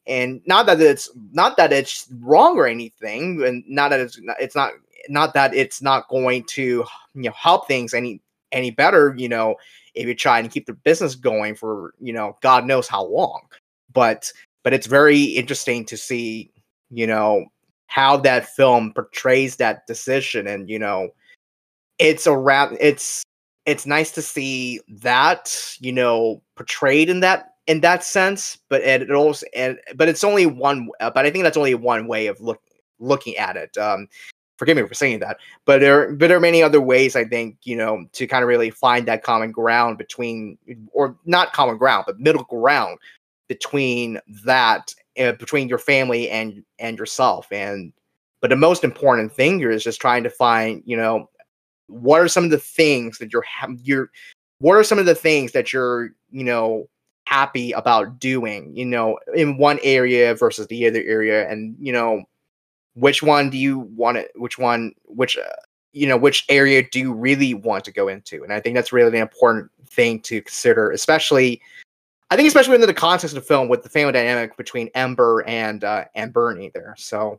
and not that it's not that it's wrong or anything and not that it's it's not not that it's not going to you know help things any any better you know if you try and keep the business going for you know god knows how long. But but it's very interesting to see you know how that film portrays that decision and you know it's a around it's it's nice to see that you know portrayed in that in that sense but it, it also and but it's only one uh, but i think that's only one way of look, looking at it um forgive me for saying that but there but there are many other ways i think you know to kind of really find that common ground between or not common ground but middle ground between that uh, between your family and and yourself and but the most important thing here is just trying to find you know what are some of the things that you're ha- you're what are some of the things that you're you know happy about doing you know in one area versus the other area and you know which one do you want to which one which uh, you know which area do you really want to go into? And i think that's really an important thing to consider especially I think especially within the context of the film with the family dynamic between Ember and uh, and Bernie there. So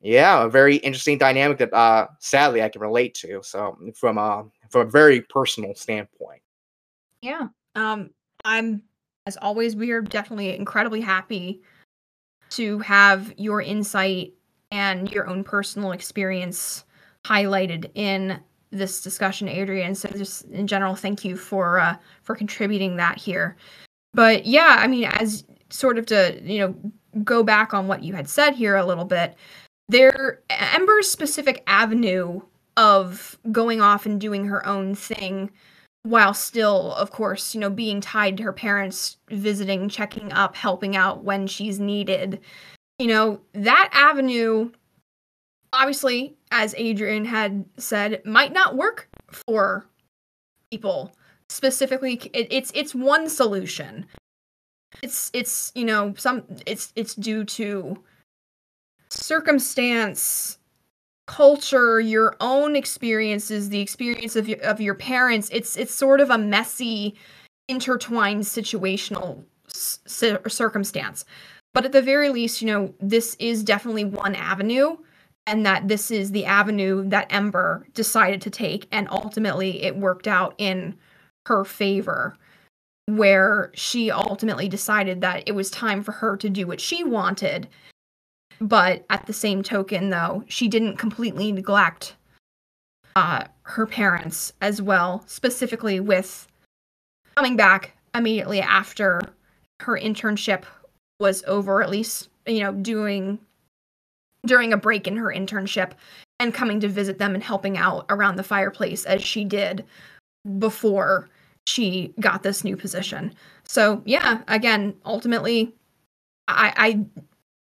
yeah, a very interesting dynamic that uh, sadly I can relate to. So from a from a very personal standpoint. Yeah. Um I'm as always we are definitely incredibly happy to have your insight and your own personal experience highlighted in this discussion, Adrian. So just in general, thank you for uh, for contributing that here. But yeah, I mean, as sort of to, you know, go back on what you had said here a little bit, there Ember's specific avenue of going off and doing her own thing while still of course you know being tied to her parents visiting checking up helping out when she's needed you know that avenue obviously as adrian had said might not work for people specifically it, it's it's one solution. It's it's you know some it's it's due to circumstance culture your own experiences the experience of your, of your parents. It's it's sort of a messy intertwined situational c- circumstance. But at the very least you know this is definitely one avenue and that this is the avenue that ember decided to take and ultimately it worked out in her favor where she ultimately decided that it was time for her to do what she wanted. But at the same token though she didn't completely neglect uh, her parents as well specifically with coming back immediately after her internship was over at least you know doing during a break in her internship and coming to visit them and helping out around the fireplace as she did before she got this new position. So yeah, again, ultimately, I, I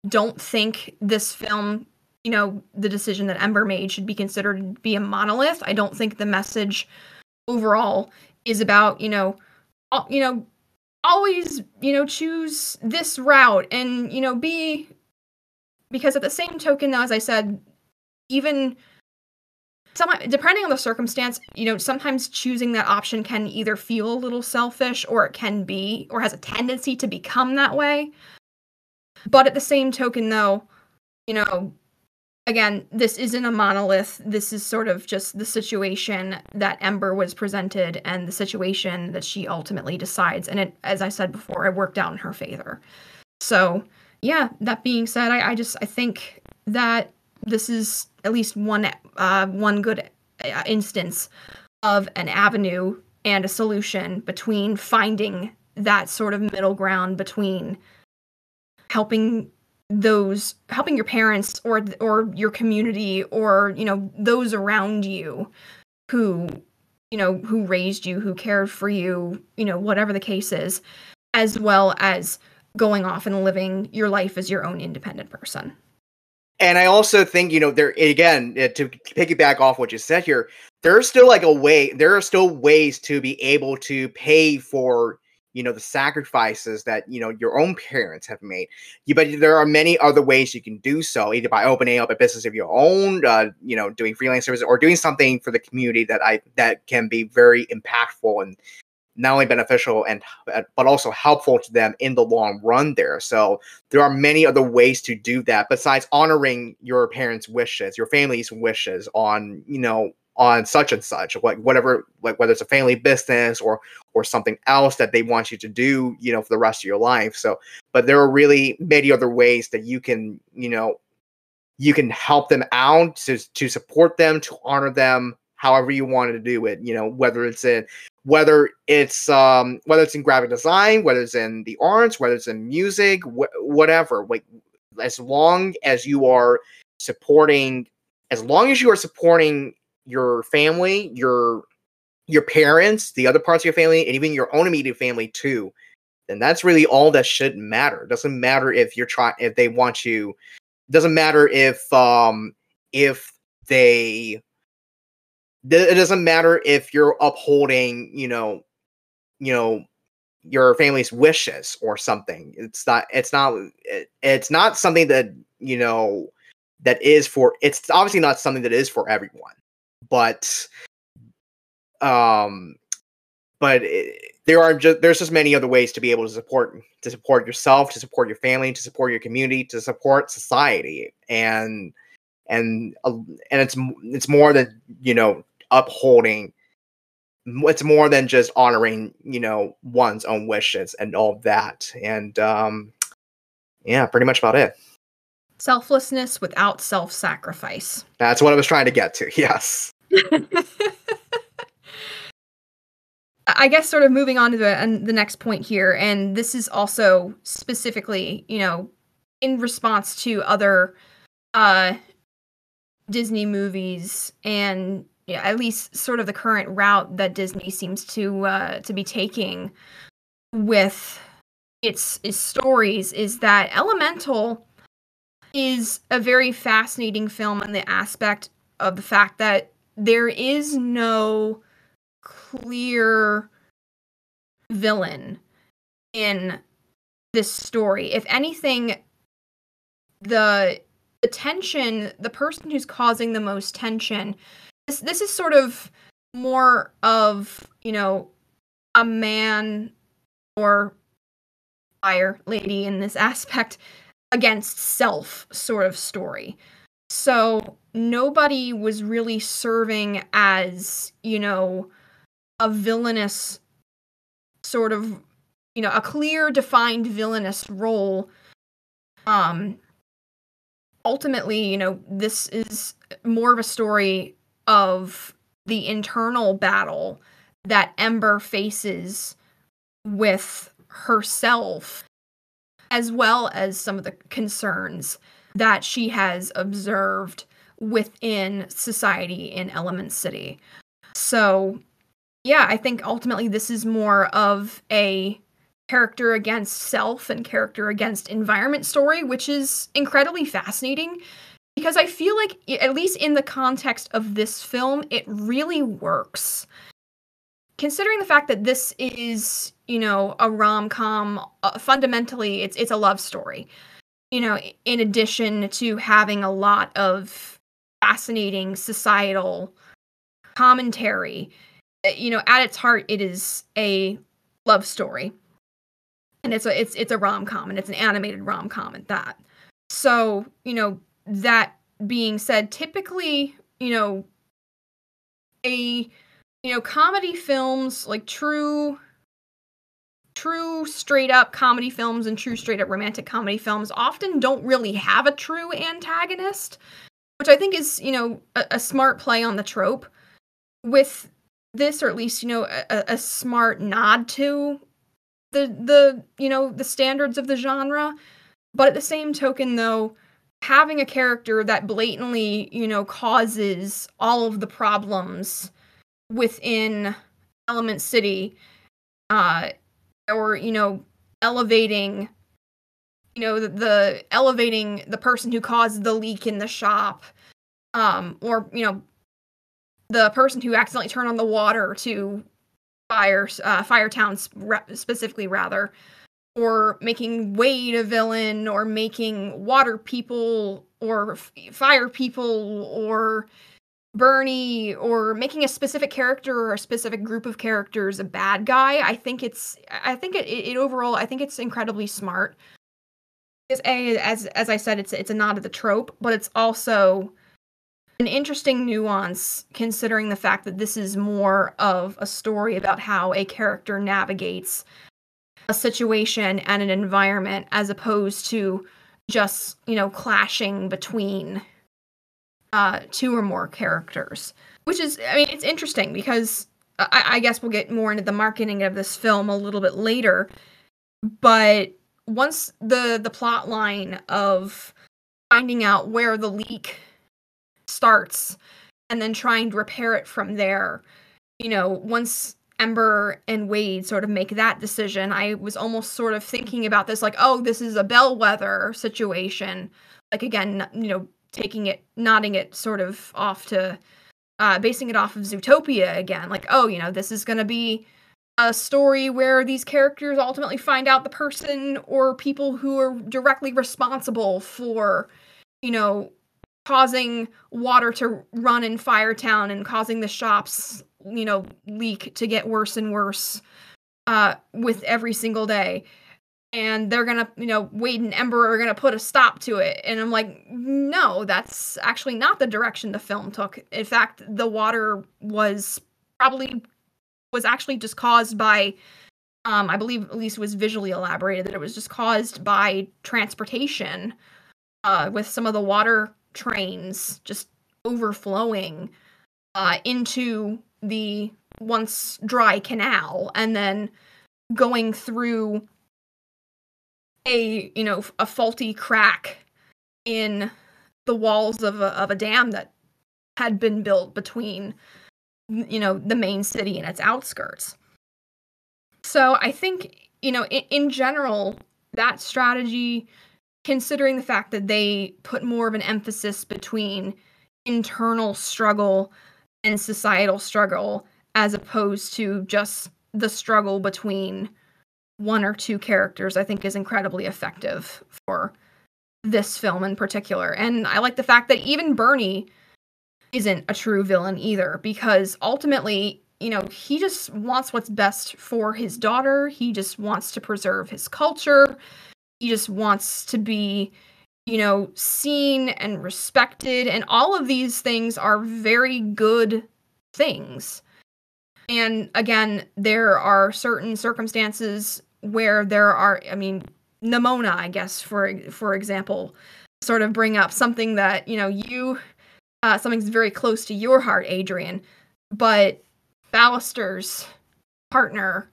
don't think this film, you know, the decision that Ember made should be considered to be a monolith. I don't think the message overall is about, you know, you know, always, you know, choose this route and, you know, be because at the same token, though, as I said, even some depending on the circumstance, you know, sometimes choosing that option can either feel a little selfish or it can be or has a tendency to become that way. But at the same token though, you know, again, this isn't a monolith. This is sort of just the situation that Ember was presented and the situation that she ultimately decides. And it, as I said before, it worked out in her favor. So, yeah, that being said, I, I just I think that this is at least one uh, one good uh, instance of an avenue and a solution between finding that sort of middle ground between helping those helping your parents or or your community or you know those around you who you know who raised you who cared for you you know whatever the case is as well as going off and living your life as your own independent person and I also think, you know, there again to piggyback off what you said here, there's still like a way. There are still ways to be able to pay for you know the sacrifices that you know your own parents have made you but there are many other ways you can do so either by opening up a business of your own uh, you know doing freelance services or doing something for the community that i that can be very impactful and not only beneficial and uh, but also helpful to them in the long run there. So there are many other ways to do that besides honoring your parents wishes your family's wishes on you know on such and such like whatever like whether it's a family business or or something else that they want you to do you know for the rest of your life. So but there are really many other ways that you can you know you can help them out to to support them to honor them however you wanted to do it you know whether it's in whether it's um whether it's in graphic design whether it's in the arts whether it's in music wh- whatever like as long as you are supporting as long as you are supporting your family your your parents the other parts of your family and even your own immediate family too then that's really all that should matter. It doesn't matter if you're trying if they want you it doesn't matter if um if they it doesn't matter if you're upholding, you know, you know, your family's wishes or something. It's not. It's not. It, it's not something that you know that is for. It's obviously not something that is for everyone, but um, but it, there are just there's just many other ways to be able to support to support yourself, to support your family, to support your community, to support society, and and uh, and it's it's more than you know upholding it's more than just honoring you know one's own wishes and all that. And um yeah pretty much about it. Selflessness without self-sacrifice. That's what i was trying to get to yes. I guess sort of moving on to the the next point here, and this is also specifically, you know, in response to other uh Disney movies and at least sort of the current route that Disney seems to uh, to be taking with its, its stories is that Elemental is a very fascinating film in the aspect of the fact that there is no clear villain in this story. If anything, the the tension, the person who's causing the most tension this this is sort of more of you know a man or fire lady in this aspect against self sort of story. So nobody was really serving as, you know, a villainous sort of, you know, a clear defined villainous role. Um ultimately, you know, this is more of a story of the internal battle that Ember faces with herself, as well as some of the concerns that she has observed within society in Element City. So, yeah, I think ultimately this is more of a character against self and character against environment story, which is incredibly fascinating because I feel like at least in the context of this film, it really works. Considering the fact that this is, you know, a rom-com, uh, fundamentally it's it's a love story. You know, in addition to having a lot of fascinating societal commentary, eh, you know, at its heart it is a love story. And it's a it's it's a rom-com and it's an animated rom-com at that. So, you know, that being said, typically, you know, a you know, comedy films like true true straight up comedy films and true straight up romantic comedy films often don't really have a true antagonist, which I think is, you know, a, a smart play on the trope. With this, or at least, you know, a, a smart nod to the the you know the standards of the genre but at the same token though having a character that blatantly you know causes all of the problems within element city uh or you know elevating you know the, the elevating the person who caused the leak in the shop um or you know the person who accidentally turned on the water to fire uh, Firetown specifically rather or making Wade a villain or making water people or f- fire people or Bernie or making a specific character or a specific group of characters a bad guy. I think it's I think it, it overall I think it's incredibly smart. Is a as as I said it's it's a nod to the trope, but it's also an interesting nuance considering the fact that this is more of a story about how a character navigates a situation and an environment as opposed to just, you know, clashing between uh, two or more characters. Which is, I mean, it's interesting because I, I guess we'll get more into the marketing of this film a little bit later. But once the the plot line of finding out where the leak starts and then trying to repair it from there. You know, once Ember and Wade sort of make that decision, I was almost sort of thinking about this like, oh, this is a bellwether situation. Like, again, you know, taking it, nodding it sort of off to, uh, basing it off of Zootopia again. Like, oh, you know, this is going to be a story where these characters ultimately find out the person or people who are directly responsible for, you know, causing water to run in Firetown and causing the shops, you know, leak to get worse and worse uh, with every single day. And they're gonna, you know, Wade and Ember are gonna put a stop to it. And I'm like, no, that's actually not the direction the film took. In fact, the water was probably was actually just caused by um, I believe at least was visually elaborated that it was just caused by transportation uh, with some of the water trains just overflowing uh, into the once dry canal and then going through a you know a faulty crack in the walls of a, of a dam that had been built between you know the main city and its outskirts. So i think you know in, in general that strategy considering the fact that they put more of an emphasis between internal struggle and societal struggle as opposed to just the struggle between one or two characters i think is incredibly effective for this film in particular. And i like the fact that even bernie isn't a true villain either because ultimately you know he just wants what's best for his daughter. He just wants to preserve his culture. He just wants to be you know seen and respected and all of these things are very good things and again there are certain circumstances where there are i mean Nimona i guess for for example sort of bring up something that you know you uh, something's very close to your heart adrian but ballister's partner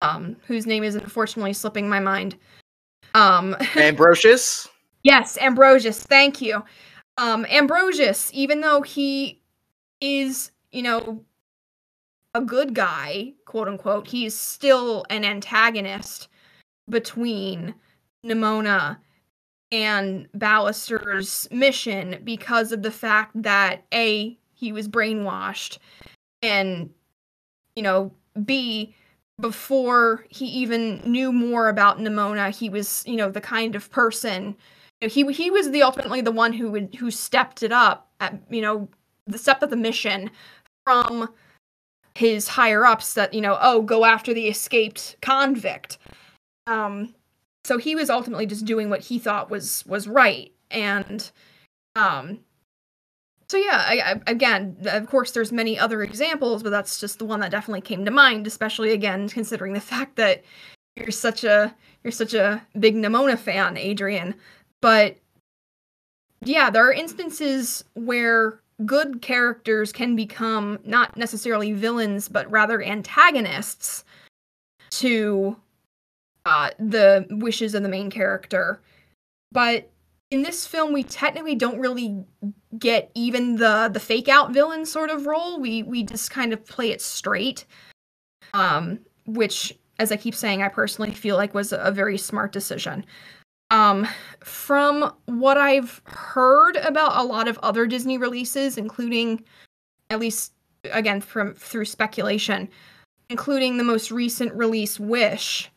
um, whose name is unfortunately slipping my mind um, Ambrosius. Yes, Ambrosius. Thank you. Um, Ambrosius, even though he is, you know, a good guy, quote unquote, he's still an antagonist between Nimona and Ballister's mission because of the fact that A, he was brainwashed, and, you know, B, before he even knew more about Nimona, he was, you know, the kind of person he he was the ultimately the one who would who stepped it up at you know the step of the mission from his higher ups that you know oh go after the escaped convict um so he was ultimately just doing what he thought was was right and Um, so yeah, I, I, again, of course, there's many other examples, but that's just the one that definitely came to mind. Especially again, considering the fact that you're such a you're such a big Nimona fan, Adrian. But yeah, there are instances where good characters can become not necessarily villains, but rather antagonists to uh, the wishes of the main character. But in this film, we technically don't really get even the the fake out villain sort of role. We we just kind of play it straight, um, which, as I keep saying, I personally feel like was a very smart decision. Um, from what I've heard about a lot of other Disney releases, including at least again from through speculation, including the most recent release, Wish,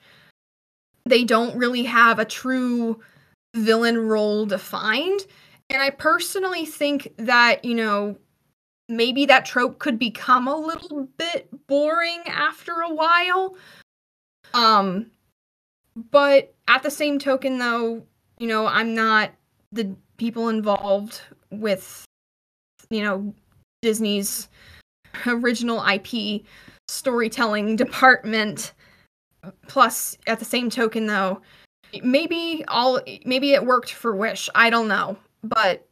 they don't really have a true villain role defined. And I personally think that, you know, maybe that trope could become a little bit boring after a while. Um but at the same token though, you know, I'm not the people involved with you know Disney's original IP storytelling department. Plus, at the same token, though, maybe all maybe it worked for Wish. I don't know, but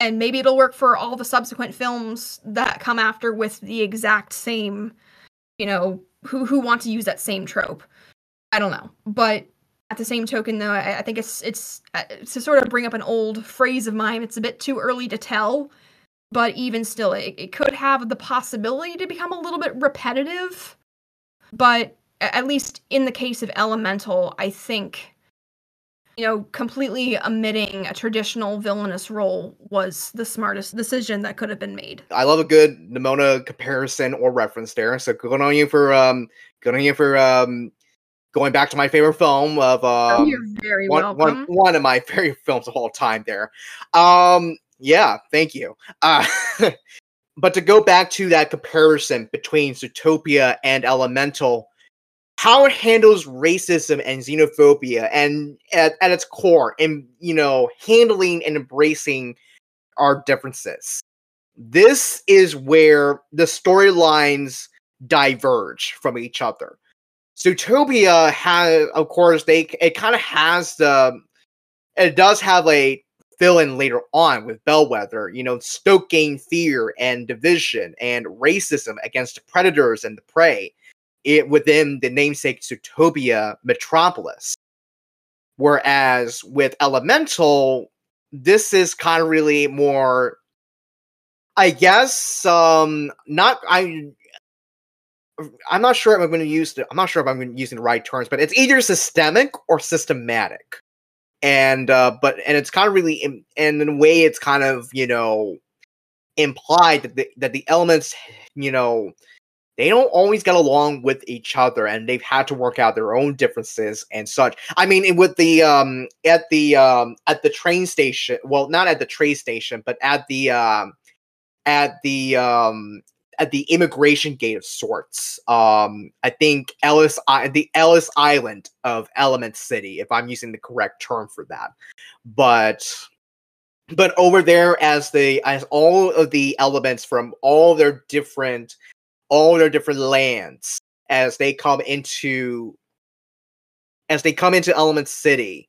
and maybe it'll work for all the subsequent films that come after with the exact same, you know, who who want to use that same trope. I don't know, but at the same token, though, I, I think it's it's uh, to sort of bring up an old phrase of mine. It's a bit too early to tell but even still it, it could have the possibility to become a little bit repetitive but at least in the case of elemental i think you know completely omitting a traditional villainous role was the smartest decision that could have been made I love a good Nimona comparison or reference there. So good on you for um good on you for um going back to my favorite film of oh, um you're very one, welcome one, one of my favorite films of all time there. Um yeah, thank you. Uh but to go back to that comparison between Zootopia and Elemental, how it handles racism and xenophobia and at, at its core and you know handling and embracing our differences this is where the storylines diverge from each other zootopia has of course they it kind of has the it does have a fill in later on with bellwether you know stoking fear and division and racism against the predators and the prey it within the namesake Zootopia metropolis. Whereas with Elemental, this is kind of really more, I guess, um, not I. I'm not sure if I'm going to use the. I'm not sure if I'm using the right terms, but it's either systemic or systematic, and uh, but and it's kind of really, in, and in a way, it's kind of you know implied that the that the elements, you know, they don't always get along with each other and they've had to work out their own differences and such i mean with the um at the um at the train station well not at the train station but at the um at the um at the immigration gate of sorts um i think ellis I, the ellis island of element city if i'm using the correct term for that but but over there as the as all of the elements from all their different all their different lands as they come into as they come into Element City.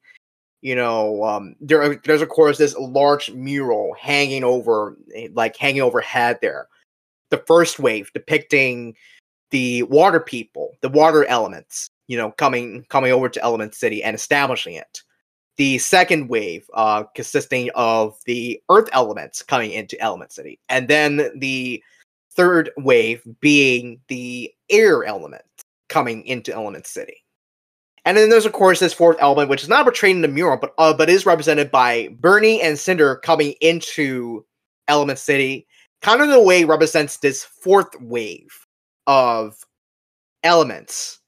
You know, um, there there's of course this large mural hanging over, eh, like hanging overhead there. The first wave depicting the water people, the water elements, you know, coming coming over to Element City and establishing it. The second wave, uh, consisting of the earth elements coming into Element City, and then the third wave being the air element coming into Element City. And then there's of course this fourth element, which is not portrayed in the mural, but uh, but is represented by Bernie and Cinder coming into Element City. Kind of a way represents this fourth wave of elements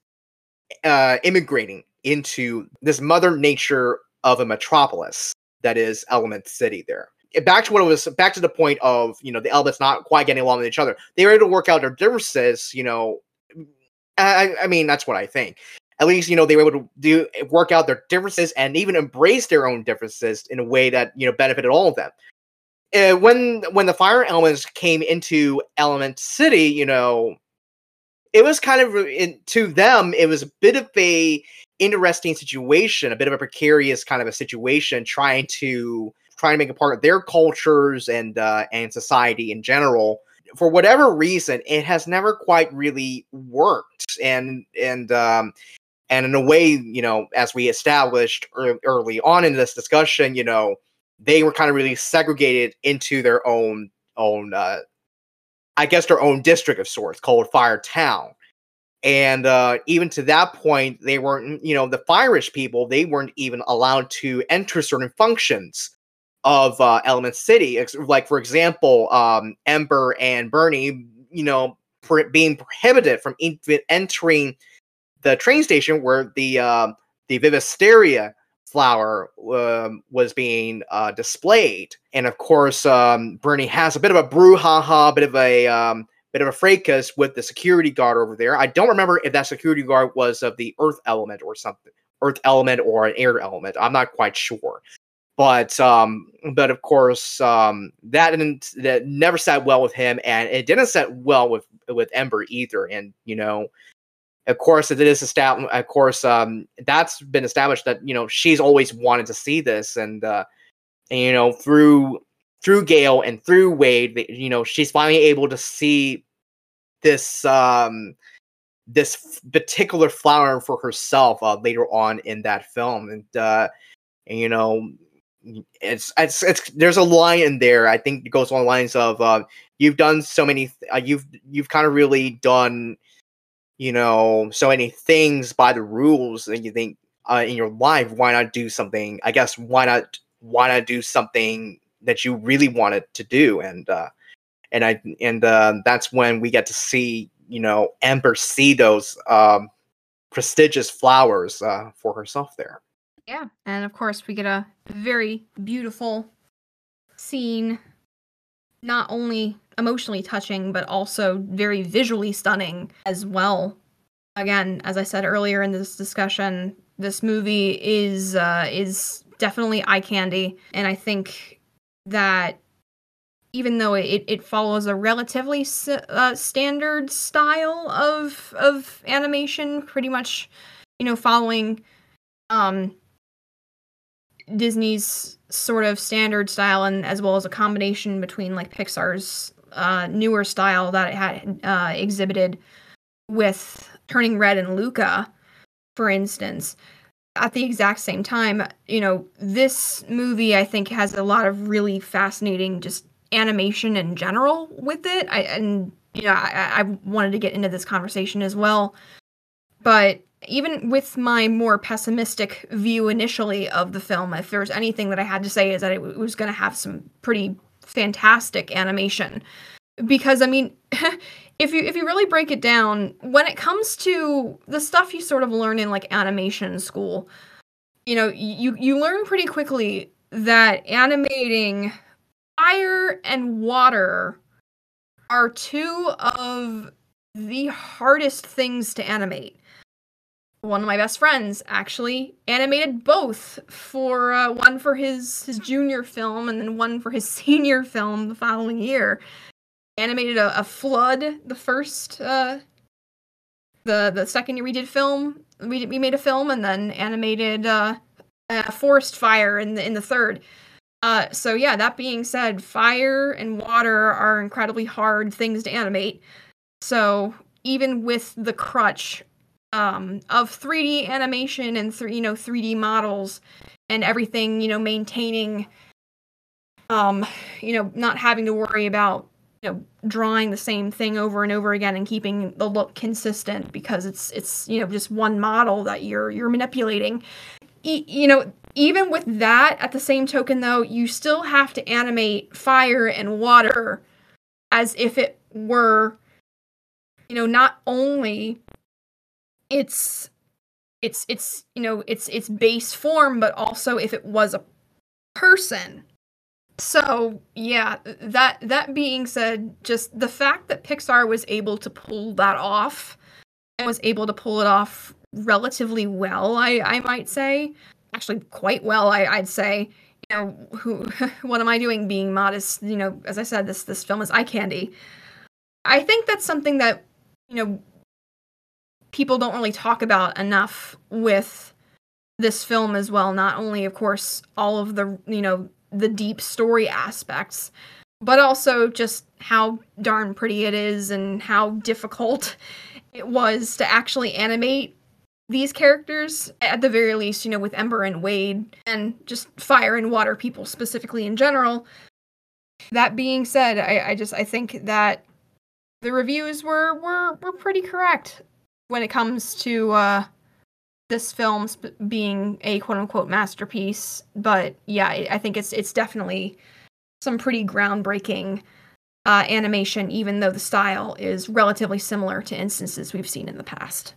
uh, immigrating into this mother nature of a metropolis that is Element City. There, back to what it was back to the point of you know the elements not quite getting along with each other they were able to work out their differences you know i, I mean that's what i think at least you know they were able to do work out their differences and even embrace their own differences in a way that you know benefited all of them. Uh, when when the fire elements came into Element City, you know, it was kind of in, to them it was a bit of a interesting situation, a bit of a precarious kind of a situation, trying to trying to make a part of their cultures and uh, and society in general. For whatever reason, it has never quite really worked, and and um, and in a way, you know, as we established early on in this discussion, you know, they were kind of really segregated into their own own, uh, I guess, their own district of sorts called Fire Town. And uh, even to that point they weren't you know the firish people they weren't even allowed to enter certain functions of uh, element city like for example um, ember and bernie you know pr- being prohibited from entering the train station where the um, the vivisteria flower um, was being uh, displayed and of course um, bernie has a bit of a brouhaha bit of a um, bit of a fracas with the security guard over there. I don't remember if that security guard was of the earth element or something, earth element or an air element. I'm not quite sure. But um, but of course, um, that didn't that never sat well with him, and it didn't set well with with Ember either. And you know, of course, it is established. Of course, um, that's been established that you know she's always wanted to see this, and uh, and you know through through Gale and through Wade, you know, she's finally able to see this um this particular flower for herself uh, later on in that film, and uh, and you know, it's it's it's there's a line in there. I think it goes along the lines of uh, you've done so many, uh, you've you've kind of really done, you know, so many things by the rules, and you think uh, in your life, why not do something? I guess why not why not do something that you really wanted to do and uh and i and uh, that's when we get to see you know Ember see those um prestigious flowers uh for herself there yeah and of course we get a very beautiful scene not only emotionally touching but also very visually stunning as well. Again as i said earlier in this discussion this movie is uh is definitely eye candy. And i think that even though it, it follows a relatively uh, standard style of of animation, pretty much, you know, following um, Disney's sort of standard style, and as well as a combination between like Pixar's uh, newer style that it had uh, exhibited with Turning Red and Luca, for instance at the exact same time, you know, this movie I think has a lot of really fascinating just animation in general with it. I and you know, I, I wanted to get into this conversation as well. But even with my more pessimistic view initially of the film, if there's anything that I had to say is that it was going to have some pretty fantastic animation. Because I mean, if you if you really break it down, when it comes to the stuff you sort of learn in like animation school, you know, you you learn pretty quickly that animating fire and water are two of the hardest things to animate. One of my best friends actually animated both for uh, one for his his junior film and then one for his senior film the following year. Animated a, a flood the first uh the the second year we did film we we made a film and then animated uh a forest fire in the in the third. Uh so yeah that being said fire and water are incredibly hard things to animate. So even with the crutch um of 3D animation and th- you know 3D models and everything you know maintaining um you know not having to worry about you know drawing the same thing over and over again and keeping the look consistent because it's it's you know just one model that you're you're manipulating. E- you know even with that at the same token though you still have to animate fire and water as if it were you know not only it's it's it's you know it's it's base form but also if it was a person so, yeah, that that being said, just the fact that Pixar was able to pull that off and was able to pull it off relatively well. I I might say, actually quite well. I I'd say. You know, who? What am I doing? Being modest. You know, as I said, this this film is eye candy. I think that's something that you know people don't really talk about enough with this film as well. Not only, of course, all of the you know the deep story aspects, but also just how darn pretty it is and how difficult it was to actually animate these characters at the very least you know with ember and wade and just fire and water people specifically in general that being said i, I just i think that the reviews were were were pretty correct when it comes to uh this film being a quote unquote masterpiece but yeah I, I think it's it's definitely some pretty groundbreaking uh, animation even though the style is relatively similar to instances we've seen in the past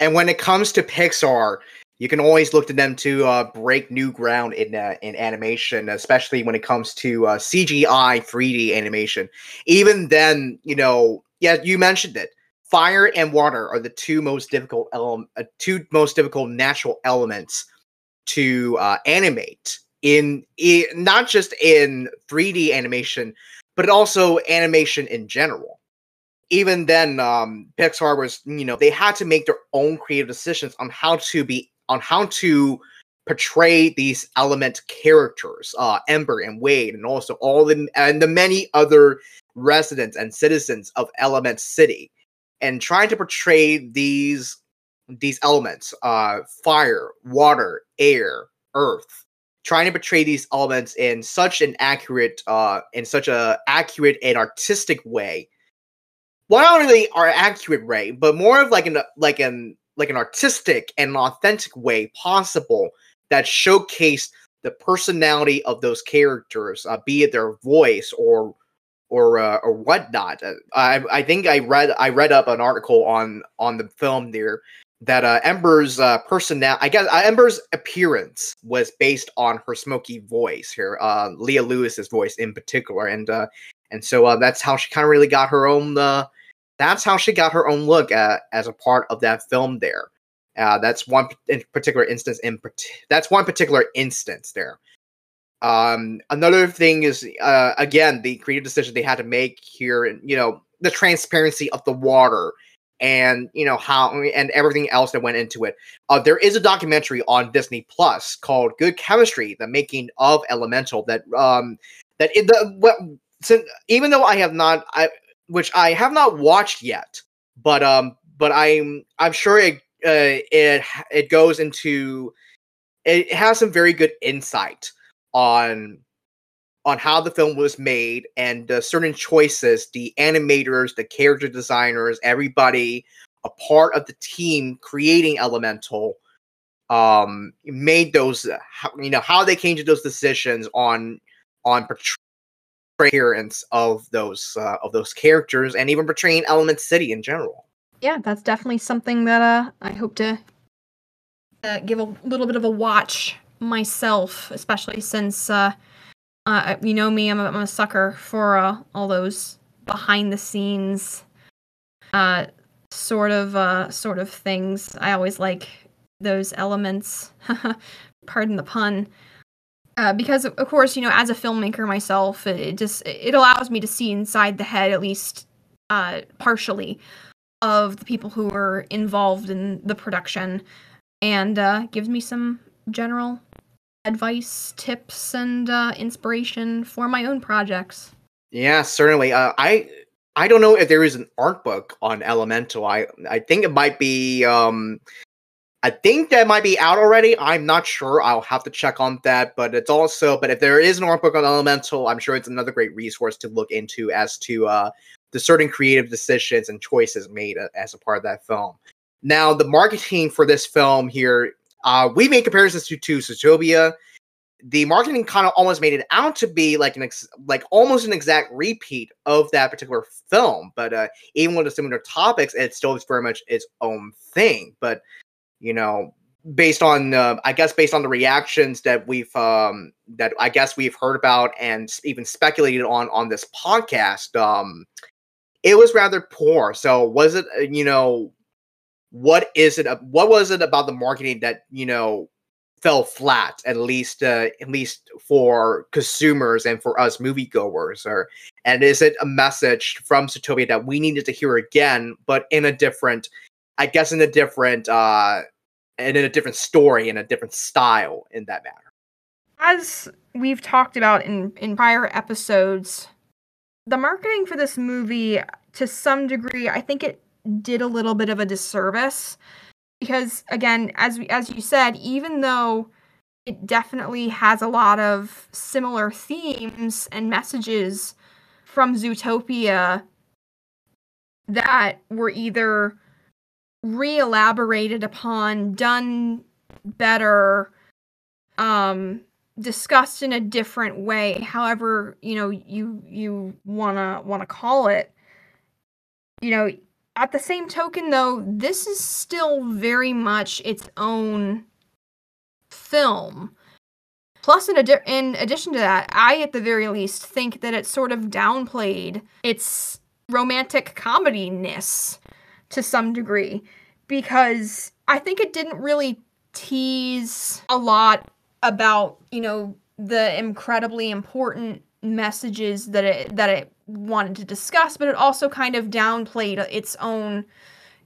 And when it comes to Pixar, you can always look to them to uh, break new ground in uh, in animation, especially when it comes to uh, CGI 3D animation. Even then, you know, yeah, you mentioned it. Fire and water are the two most difficult ele- uh, two most difficult natural elements to uh, animate in, in not just in 3D animation, but also animation in general. Even then um pixar was you know they had to make their own creative decisions on how to be on how to portray these element characters uh ember and wade and also all the and the many other residents and citizens of element city and trying to portray these these elements uh fire water air earth trying to portray these elements in such an accurate uh in such a accurate and artistic way. Well, not really our accurate way, but more of like an like an like an artistic and authentic way possible that showcased the personality of those characters, uh, be it their voice or or uh, or whatnot. Uh, I I think I read I read up an article on on the film there that uh, Ember's uh, I guess uh, Ember's appearance was based on her smoky voice here, uh, Leah Lewis's voice in particular, and uh, and so uh, that's how she kind of really got her own uh, that's how she got her own look uh, as a part of that film there. Uh, that's one in particular instance. In that's one particular instance there. Um, another thing is uh, again the creative decision they had to make here, and you know the transparency of the water, and you know how and everything else that went into it. Uh, there is a documentary on Disney Plus called "Good Chemistry: The Making of Elemental" that um that in the well, since, even though I have not I which I have not watched yet, but um, but I'm I'm sure it uh, it it goes into it has some very good insight on on how the film was made and uh, certain choices the animators the character designers everybody a part of the team creating elemental um made those you know how they came to those decisions on on appearance of those uh, of those characters and even portraying Element City in general. Yeah, that's definitely something that uh, I hope to uh, give a little bit of a watch myself, especially since uh, uh, you know me, I'm a, I'm a sucker for uh, all those behind the scenes uh, sort of uh, sort of things. I always like those elements. Pardon the pun uh, because of course you know as a filmmaker myself it just it allows me to see inside the head at least uh, partially of the people who are involved in the production and uh, gives me some general advice tips and uh, inspiration for my own projects yeah certainly uh, i i don't know if there is an art book on elemental i i think it might be um I think that might be out already. I'm not sure. I'll have to check on that. But it's also, but if there is an art book on Elemental, I'm sure it's another great resource to look into as to uh, the certain creative decisions and choices made uh, as a part of that film. Now, the marketing for this film here, uh, we made comparisons to, to Zootopia. The marketing kind of almost made it out to be like an ex- like almost an exact repeat of that particular film, but uh, even with the similar topics, it still is very much its own thing. But you know based on uh, i guess based on the reactions that we've um that i guess we've heard about and even speculated on on this podcast um it was rather poor so was it uh, you know what is it? What was it about the marketing that you know fell flat? At least, uh, at least for consumers and for us moviegoers, or and is it a message from Zootopia that we needed to hear again, but in a different, I guess, in a different, uh, and in a different story, in a different style, in that matter. As we've talked about in in prior episodes, the marketing for this movie, to some degree, I think it did a little bit of a disservice because again as we, as you said even though it definitely has a lot of similar themes and messages from Zootopia that were either re-elaborated upon done better um discussed in a different way however you know you you want to want to call it you know at the same token, though, this is still very much its own film. Plus, in, adi- in addition to that, I, at the very least, think that it sort of downplayed its romantic comedy ness to some degree because I think it didn't really tease a lot about, you know, the incredibly important messages that it that it wanted to discuss, but it also kind of downplayed its own,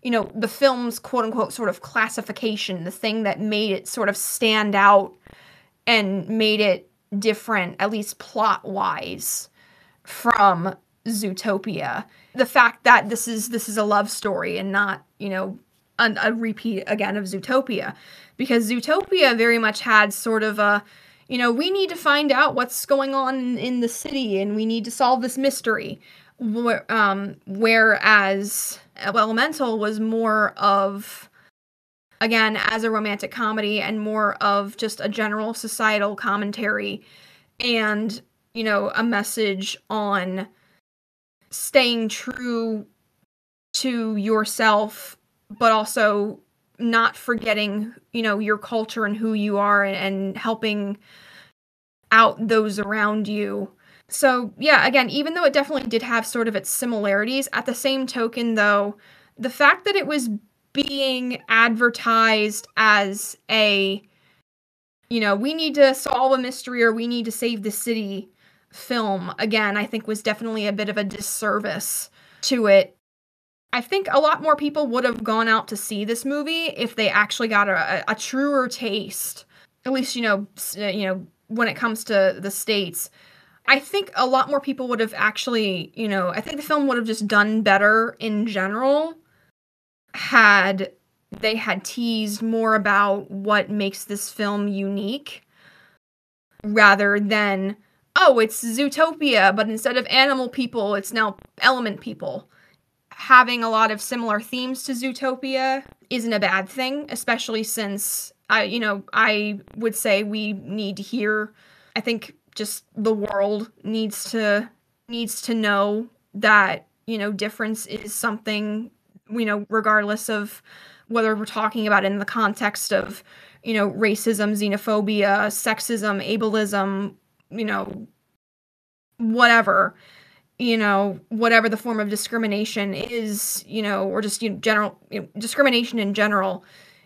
you know, the film's quote unquote sort of classification, the thing that made it sort of stand out and made it different, at least plot wise, from Zootopia. The fact that this is this is a love story and not, you know, a, a repeat again of Zootopia, because Zootopia very much had sort of a you know, we need to find out what's going on in the city and we need to solve this mystery. Um, whereas Elemental was more of, again, as a romantic comedy and more of just a general societal commentary and, you know, a message on staying true to yourself, but also not forgetting, you know, your culture and who you are and, and helping out those around you. So, yeah, again, even though it definitely did have sort of its similarities, at the same token, though, the fact that it was being advertised as a, you know, we need to solve a mystery or we need to save the city film, again, I think was definitely a bit of a disservice to it. I think a lot more people would have gone out to see this movie if they actually got a, a truer taste. At least, you know, uh, you know, when it comes to the states i think a lot more people would have actually you know i think the film would have just done better in general had they had teased more about what makes this film unique rather than oh it's zootopia but instead of animal people it's now element people having a lot of similar themes to zootopia isn't a bad thing especially since I, you know, I would say we need to hear. I think just the world needs to needs to know that you know difference is something you know regardless of whether we're talking about in the context of you know racism xenophobia sexism ableism you know whatever you know whatever the form of discrimination is you know or just you know, general you know, discrimination in general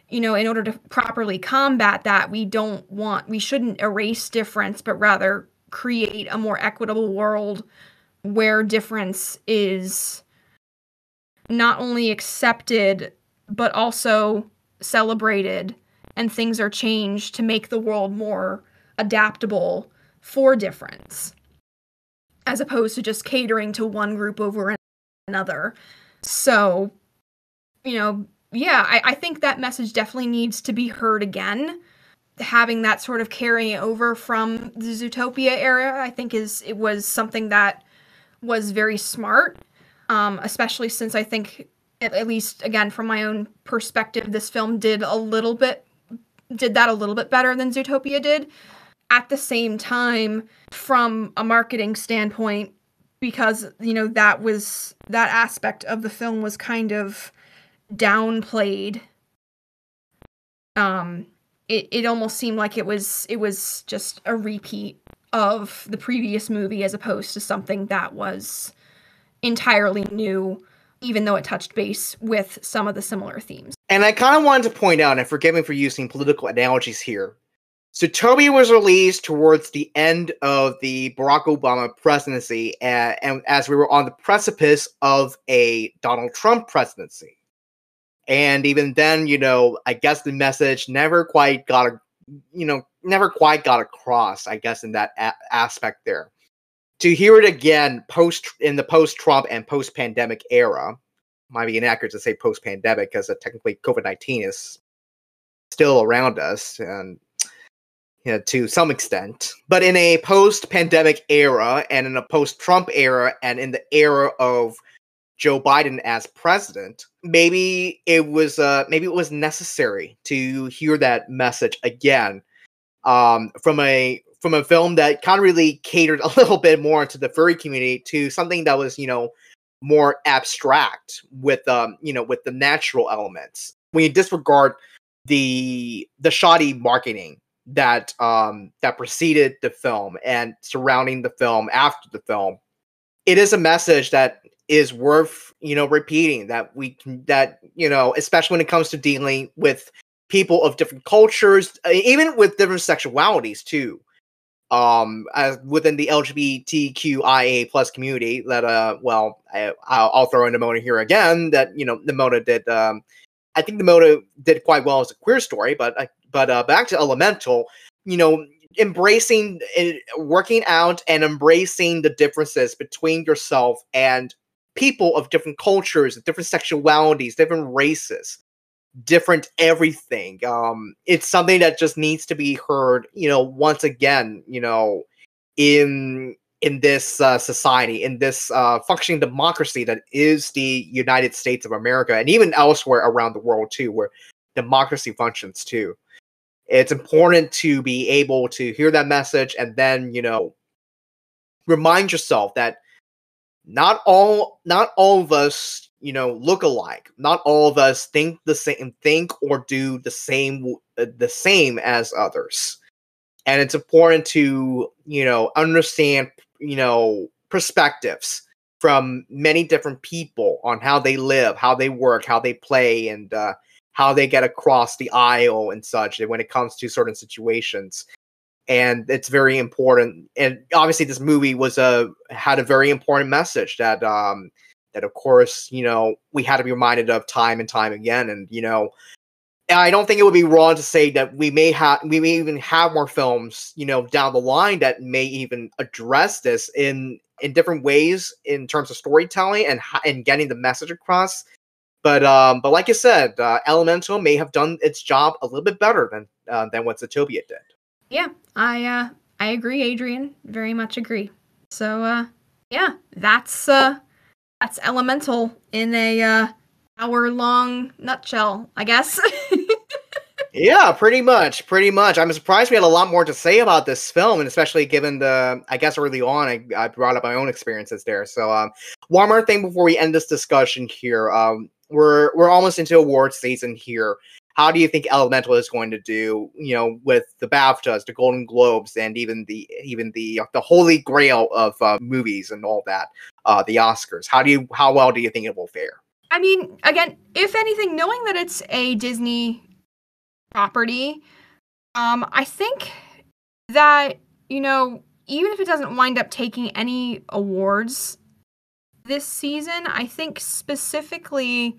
you know, in order to properly combat that, we don't want, we shouldn't erase difference, but rather create a more equitable world where difference is not only accepted, but also celebrated and things are changed to make the world more adaptable for difference as opposed to just catering to one group over another. So, you know, yeah, I, I think that message definitely needs to be heard again. Having that sort of carrying over from the Zootopia era, I think is it was something that was very smart. Um, especially since I think, at, at least again from my own perspective, this film did a little bit did that a little bit better than Zootopia did. At the same time, from a marketing standpoint, because you know that was that aspect of the film was kind of downplayed um it, it almost seemed like it was it was just a repeat of the previous movie as opposed to something that was entirely new even though it touched base with some of the similar themes And I kind of wanted to point out, and forgive me for using political analogies here. Zootopia was released towards the end of the Barack Obama presidency, and, and as we were on the precipice of a Donald Trump presidency. And even then, you know, I guess the message never quite got, a, you know, never quite got across. I guess in that a- aspect there. To hear it again post in the post-Trump and post-pandemic era, might be inaccurate to say post-pandemic because uh, technically COVID nineteen is still around us and you know, to some extent. But in a post-pandemic era and in a post-Trump era and in the era of Joe Biden as president, maybe it was uh, maybe it was necessary to hear that message again um, from a from a film that kind of really catered a little bit more to the furry community to something that was you know more abstract with um you know with the natural elements when you disregard the the shoddy marketing that um that preceded the film and surrounding the film after the film. It is a message that is worth you know repeating that we can that you know especially when it comes to dealing with people of different cultures even with different sexualities too. Um as within the lgbtqia plus community that uh well I, i'll, throw in the Nimona here again that you know Nimona did um i think Nimona did quite well as a queer story but uh, but uh back to elemental you know embracing working out and embracing the differences between yourself and people of different cultures different sexualities different races different everything. Um, it's something that just needs to be heard, you know, once again, you know, in in this uh, society, in this uh, functioning democracy that is the United States of America, and even elsewhere around the world too, where democracy functions too. It's important to be able to hear that message and then, you know, remind yourself that not all not all of us you know look alike. Not all of us think the same think or do the same uh, the same as others. And it's important to you know understand you know perspectives from many different people on how they live how they work how they play and uh, how they get across the aisle and such when it comes to certain situations. And it's very important. And obviously this movie was a had a very important message that um that of course you know we had to be reminded of time and time again. And you know i don't think it would be wrong to say that we may have we may even have more films you know down the line that may even address this in in different ways in terms of storytelling and and getting the message across but um but like i said uh, elemental may have done its job a little bit better than uh, than what Zootopia did yeah, I uh I agree, Adrian. Very much agree. So uh yeah, that's uh that's elemental in a uh hour long nutshell, I guess. yeah, pretty much, pretty much. I'm surprised we had a lot more to say about this film, and especially given the, I guess early on, I, I brought up my own experiences there. So, um, one more thing before we end this discussion here. Um, we're we're almost into award season here how do you think Elemental is going to do? You know, with the BAFTAs, the Golden Globes, and even the even the the holy grail of uh, movies and all that, uh, the Oscars. How do you how well do you think it will fare? I mean, again, if anything, knowing that it's a Disney property, um, I think that you know, even if it doesn't wind up taking any awards this season, I think specifically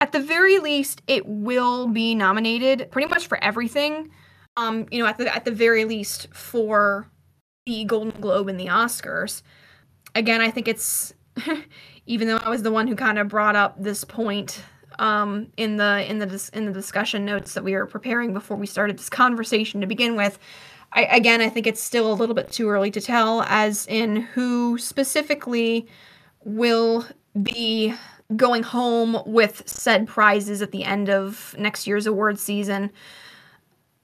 at the very least, it will be nominated pretty much for everything. Um, you know, at the at the very least for the Golden Globe and the Oscars. Again, I think it's even though I was the one who kind of brought up this point um, in the in the in the discussion notes that we were preparing before we started this conversation to begin with. I, again, I think it's still a little bit too early to tell, as in who specifically will be going home with said prizes at the end of next year's award season.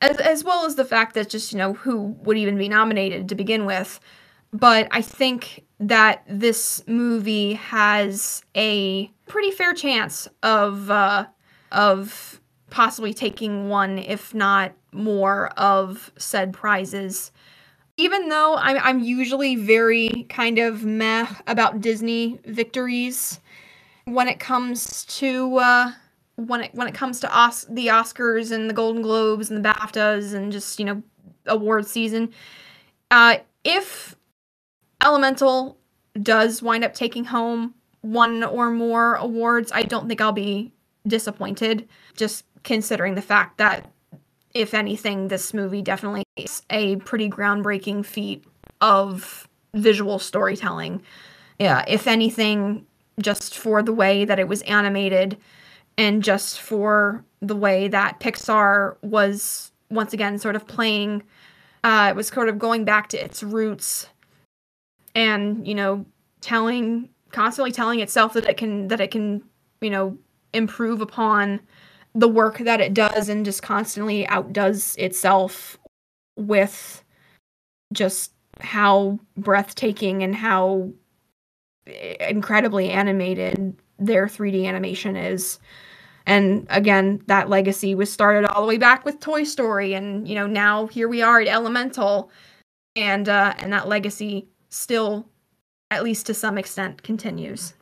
As, as well as the fact that just, you know, who would even be nominated to begin with. But I think that this movie has a pretty fair chance of uh, of possibly taking one, if not more, of said prizes. Even though I'm, I'm usually very kind of meh about Disney victories, when it comes to uh, when it when it comes to Os- the Oscars and the Golden Globes and the BAFTAs and just you know award season. Uh, if Elemental does wind up taking home one or more awards, I don't think I'll be disappointed. Just considering the fact that, if anything, this movie definitely is a pretty groundbreaking feat of visual storytelling. Yeah, if anything, just for the way that it was animated and just for the way that Pixar was once again sort of playing uh it was sort of going back to its roots and you know telling constantly telling itself that it can that it can you know improve upon the work that it does and just constantly outdoes itself with just how breathtaking and how incredibly animated their 3D animation is. And again, that legacy was started all the way back with Toy Story, and you know now here we are at Elemental, and uh, and that legacy still, at least to some extent, continues.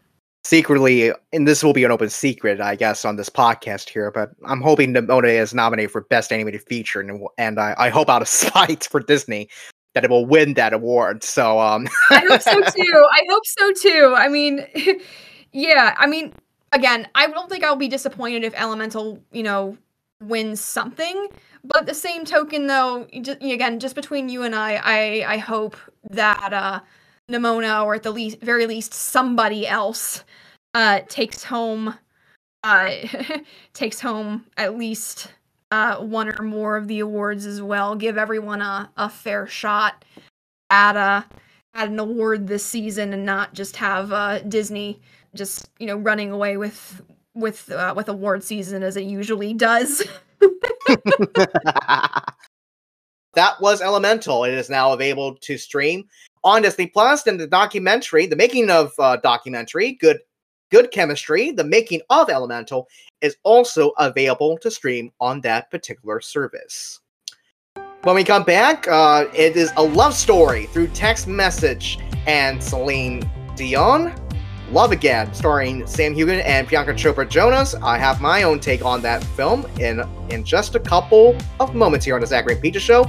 Secretly, and this will be an open secret, I guess, on this podcast here, but I'm hoping Nimona is nominated for Best Animated Feature, and, and I, I hope out of spite for Disney that it will win that award. So, um, I hope so too. I hope so too. I mean, yeah, I mean, again, I don't think I'll be disappointed if Elemental, you know, wins something. But the same token, though, just, again, just between you and I, I, I hope that uh, Nimona, or at the least, very least, somebody else, uh, takes home, uh, takes home at least uh, one or more of the awards as well. Give everyone a, a fair shot at a at an award this season, and not just have uh, Disney just you know running away with with uh, with award season as it usually does. that was Elemental. It is now available to stream on Disney Plus. And the documentary, the making of uh, documentary, good good chemistry, the making of Elemental, is also available to stream on that particular service. When we come back, uh, it is a love story through text message and Celine Dion. Love Again, starring Sam Heughan and Priyanka Chopra Jonas. I have my own take on that film in in just a couple of moments here on the Sachairi and Peaches Show.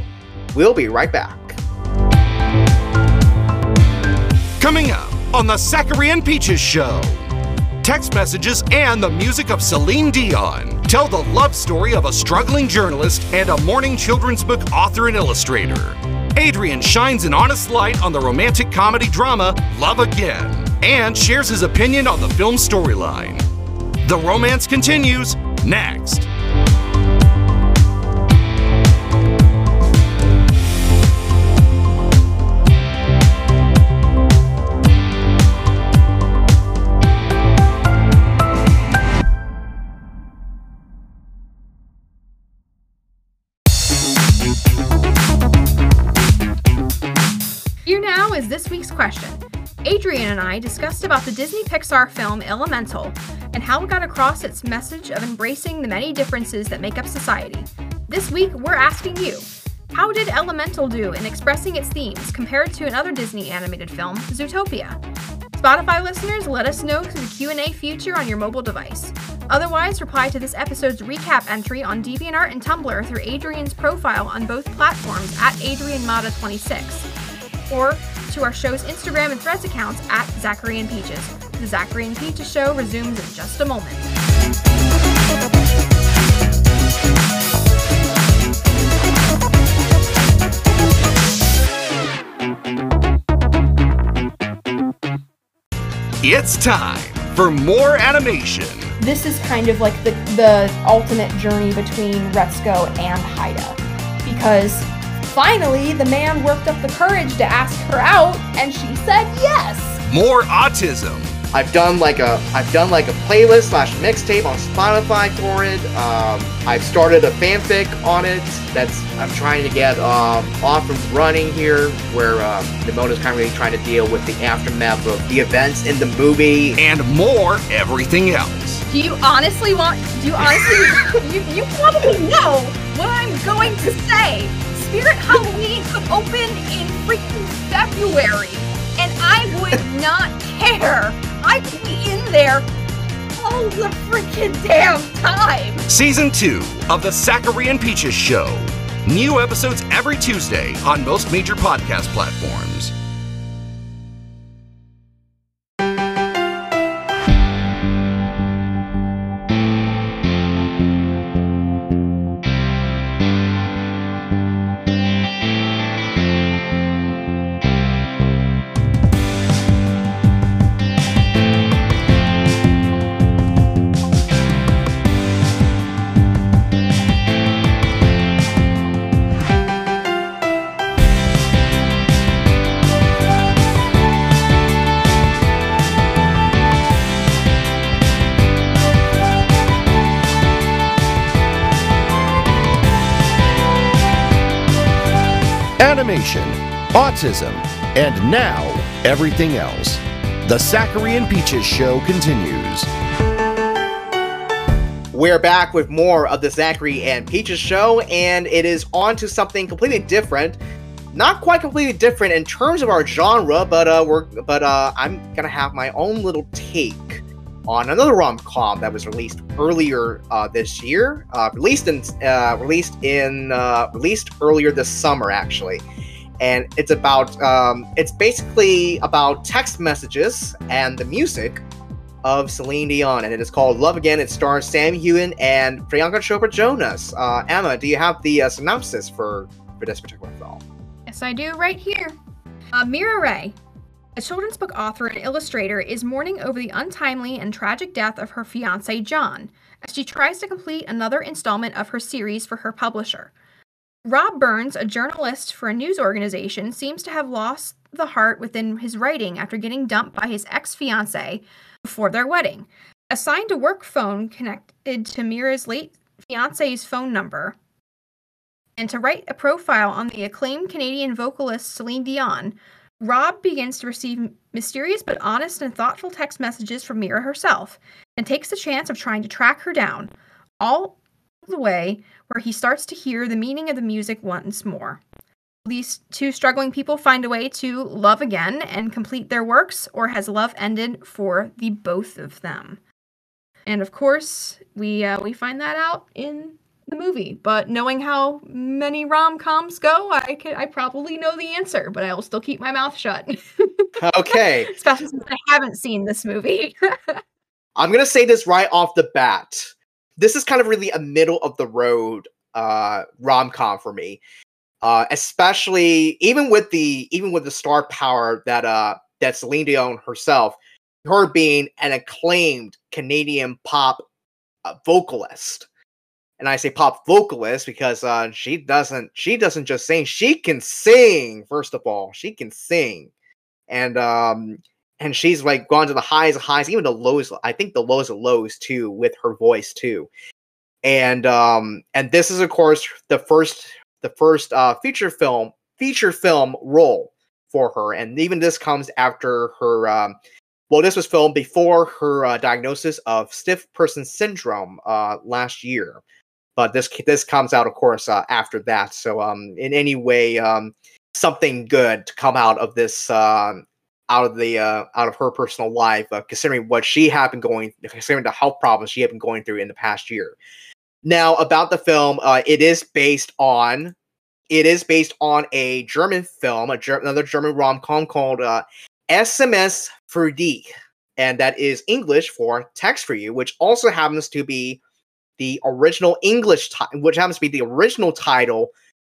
We'll be right back. Coming up on the Sachairi and Peaches Show. Text messages and the music of Celine Dion tell the love story of a struggling journalist and a morning children's book author and illustrator. Adrian shines an honest light on the romantic comedy drama Love Again and shares his opinion on the film storyline. The romance continues next. I discussed about the Disney Pixar film Elemental and how it got across its message of embracing the many differences that make up society. This week, we're asking you how did Elemental do in expressing its themes compared to another Disney animated film, Zootopia? Spotify listeners, let us know through the Q&A feature on your mobile device. Otherwise, reply to this episode's recap entry on DeviantArt and Tumblr through Adrian's profile on both platforms at AdrianMata26, or to our show's Instagram and Threads accounts at Sachairi and Peaches. The Sachairi and Peaches show resumes in just a moment. It's time for more animation. This is kind of like the, the alternate journey between Retzko and Haida. Because finally, the man worked up the courage to ask her out, and she said yes. More autism. I've done like a I've done like a playlist slash mixtape on Spotify for it. Um, I've started a fanfic on it. That's I'm trying to get um, off and running here, where uh, Nimona's kind of really trying to deal with the aftermath of the events in the movie. And more everything else. Do you honestly want? Do you honestly? you you probably know what I'm going to say. Spirit Halloween could open in freaking February, and I would not care. I could be in there all the freaking damn time. Season 2 of The Sachairi and Peaches Show. New episodes every Tuesday on most major podcast platforms. Animation, autism, and now everything else. The Sachairi and Peaches Show continues. We're back with more of the Sachairi and Peaches show, and it is on to something completely different. Not quite completely different in terms of our genre, but uh, we're but uh, I'm gonna have my own little take on another rom-com that was released earlier uh, this year, uh, released in uh, released in uh, released earlier this summer actually, and it's about um, it's basically about text messages and the music of Celine Dion, and it is called Love Again. It stars Sam Heughan and Priyanka Chopra Jonas. Uh, Emma, do you have the uh, synopsis for for this particular film? Yes, I do, right here. Uh, Mira Ray, a children's book author and illustrator, is mourning over the untimely and tragic death of her fiance John as she tries to complete another installment of her series for her publisher. Rob Burns, a journalist for a news organization, seems to have lost the heart within his writing after getting dumped by his ex fiancee before their wedding. Assigned a work phone connected to Mira's late fiance's phone number, and to write a profile on the acclaimed Canadian vocalist Celine Dion, Rob begins to receive mysterious but honest and thoughtful text messages from Mira herself and takes the chance of trying to track her down, all the way where he starts to hear the meaning of the music once more. These two struggling people find a way to love again and complete their works, or has love ended for the both of them? And of course, we uh, we find that out in the movie. But knowing how many rom coms go, I could I probably know the answer, but I will still keep my mouth shut. Okay, Especially since I haven't seen this movie. I'm gonna say this right off the bat. This is kind of really a middle of the road uh, rom com for me. Uh, especially even with the even with the star power that uh that Celine Dion herself, her being an acclaimed Canadian pop uh, vocalist. And I say pop vocalist because uh, she doesn't she doesn't just sing, she can sing, first of all. She can sing. And um and she's like gone to the highs of highs, even the lows, I think the lows of lows too, with her voice too. And um and this is of course the first the first uh feature film feature film role for her. And even this comes after her um well, this was filmed before her uh, diagnosis of stiff person syndrome uh, last year, but this this comes out, of course, uh, after that. So, um, in any way, um, something good to come out of this, uh, out of the uh, out of her personal life, uh, considering what she had been going, considering the health problems she had been going through in the past year. Now, about the film, uh, it is based on it is based on a German film, a Ger- another German rom com called uh, SMS für dich, and that is English for text for you, which also happens to be the original English title, which happens to be the original title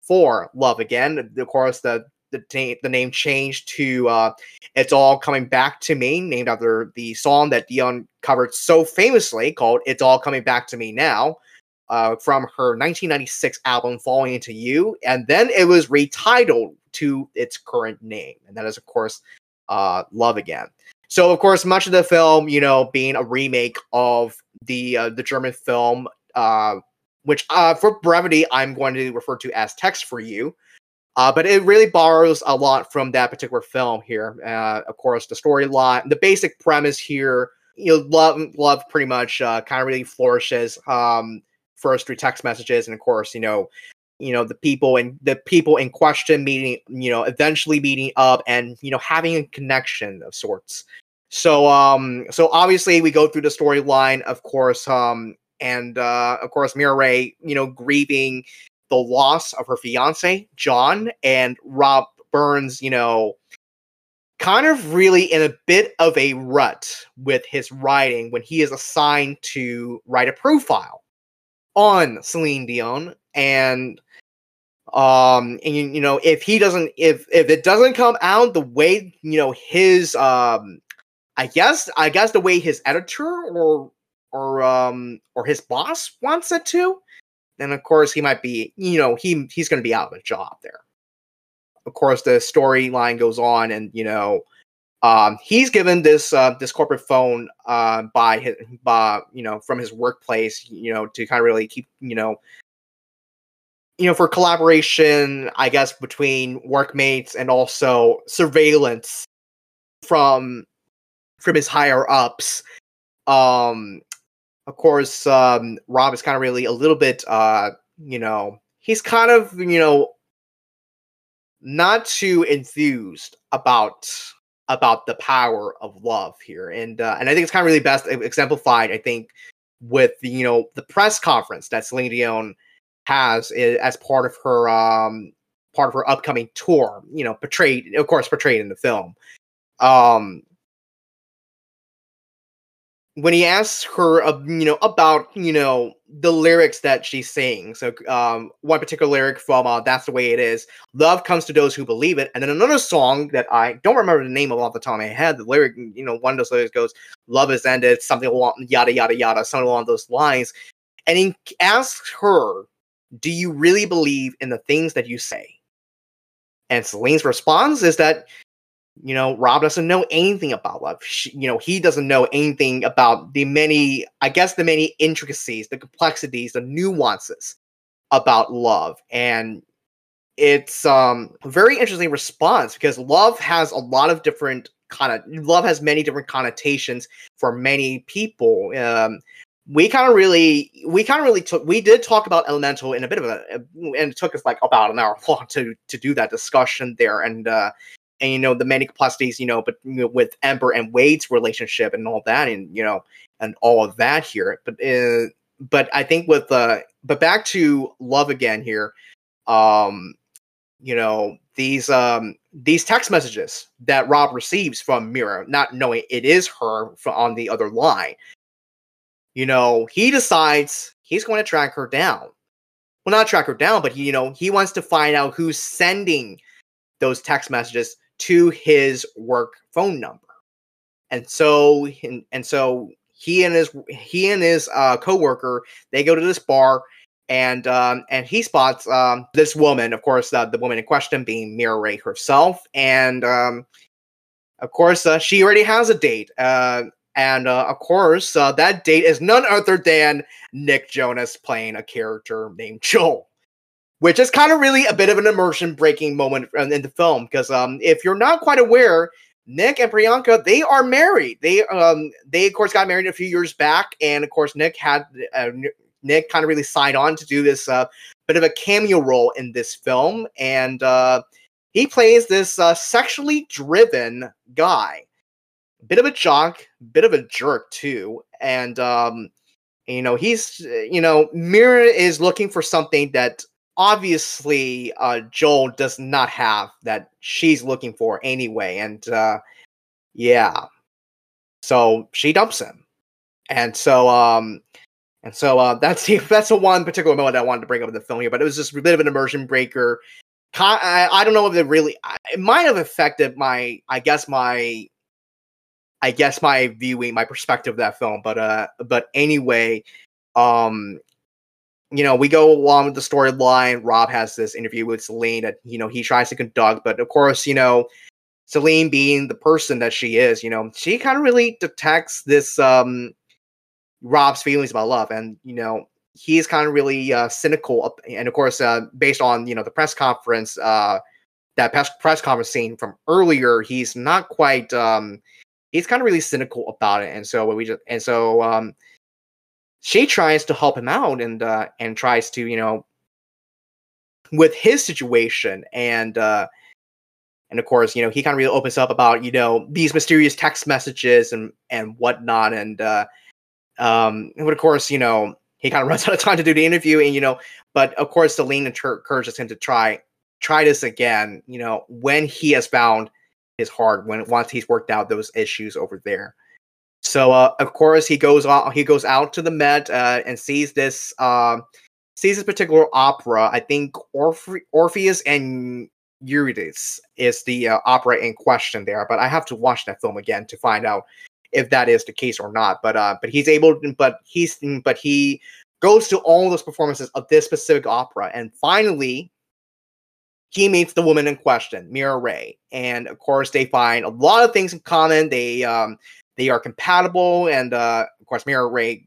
for Love Again. Of course, the the, the name changed to uh, "It's All Coming Back to Me," named after the song that Dion covered so famously called "It's All Coming Back to Me Now." Uh, from her 1996 album "Falling Into You," and then it was retitled to its current name, and that is, of course, uh, "Love Again." So, of course, much of the film, you know, being a remake of the uh, the German film, uh, which uh, for brevity I'm going to refer to as "Text for You," uh, but it really borrows a lot from that particular film here. Uh, of course, the storyline, the basic premise here, you know, love love pretty much uh, kind of really flourishes um, first through text messages, and of course, you know, you know the people and the people in question meeting you know eventually meeting up and you know having a connection of sorts so um so obviously we go through the storyline of course um and uh of course Mira Ray you know grieving the loss of her fiance John and Rob Burns you know kind of really in a bit of a rut with his writing when he is assigned to write a profile on Celine Dion. And um and you, you know if he doesn't if if it doesn't come out the way you know his um I guess I guess the way his editor or or um or his boss wants it to, then of course he might be you know he he's going to be out of a job there. Of course, the storyline goes on, and you know, um, he's given this uh, this corporate phone uh, by his by you know from his workplace, you know, to kind of really keep you know you know, for collaboration, I guess, between workmates and also surveillance from from his higher ups. Um, of course, um, Rob is kind of really a little bit, uh, you know, he's kind of, you know, not too enthused about about the power of love here, and uh, and I think it's kind of really best exemplified. I think with the you know the press conference that Celine Dion has as part of her um part of her upcoming tour. You know, portrayed, of course, portrayed in the film. Um, when he asks her, uh, you know, about you know the lyrics that she sings. So, um, one particular lyric from uh, "That's the Way It Is," "Love comes to those who believe it," and then another song that I don't remember the name of off the top of my head. The lyric, you know, one of those lyrics goes, "Love is ended," something along yada yada yada, something along those lines, and he asks her, "Do you really believe in the things that you say?" And Celine's response is that you know, Rob doesn't know anything about love. She, you know, he doesn't know anything about the many, I guess, the many intricacies, the complexities, the nuances about love. And it's um a very interesting response because love has a lot of different kind of love has many different connotations for many people. Um, we kind of really we kind of really took we did talk about elemental in a bit of a and it took us like about an hour long to to do that discussion there and uh and you know the many complexities you know but you know, with Ember and Wade's relationship and all that and you know and all of that here but uh, but I think with uh but back to love again here um you know these um these text messages that Rob receives from Mira not knowing it is her from on the other line you know he decides he's going to track her down. Well not track her down but he, you know he wants to find out who's sending those text messages to his work phone number. And so and, so he and his he and his uh coworker they go to this bar and um and he spots um this woman of course the woman in question being Mira Ray herself and um of course uh, she already has a date uh and uh, of course uh, that date is none other than Nick Jonas playing a character named Joel which is kind of really a bit of an immersion breaking moment in the film because um, if you're not quite aware nick and priyanka they are married. They um they of course got married a few years back and of course nick had uh, nick kind of really signed on to do this uh, bit of a cameo role in this film and uh, he plays this uh, sexually driven guy. Bit of a jock bit of a jerk too and um you know he's you know mira is looking for something that obviously uh, Joel does not have that she's looking for anyway, and uh, yeah, so she dumps him, and so um, and so uh, that's the that's the one particular moment I wanted to bring up in the film here, but it was just a bit of an immersion breaker. I, I don't know if it really it might have affected my I guess my I guess my viewing my perspective of that film, but uh, but anyway, um, you know, we go along with the storyline. Rob has this interview with Celine that, you know, he tries to conduct, but of course, you know, Celine being the person that she is, you know, she kind of really detects this um Rob's feelings about love. And, you know, he's kind of really uh cynical and of course uh based on, you know, the press conference, uh that press press conference scene from earlier, he's not quite um he's kind of really cynical about it. And so we just and so um she tries to help him out and uh, and tries to you know with his situation and uh, and of course, you know, he kind of really opens up about you know these mysterious text messages and and whatnot, and uh, um, but of course, you know, he kind of runs out of time to do the interview, and you know, but of course, Celine encourages him to try try this again. You know, when he has found his heart, when once he's worked out those issues over there. So uh, of course, he goes out. He goes out to the Met uh, and sees this. Uh, sees this particular opera. I think Orphe- Orpheus and Eurydice is the uh, opera in question there, but I have to watch that film again to find out if that is the case or not. But uh, but he's able, but he's but he goes to all those performances of this specific opera, and finally he meets the woman in question, Mira Ray, and of course they find a lot of things in common. They um they are compatible, and uh, of course Mira Ray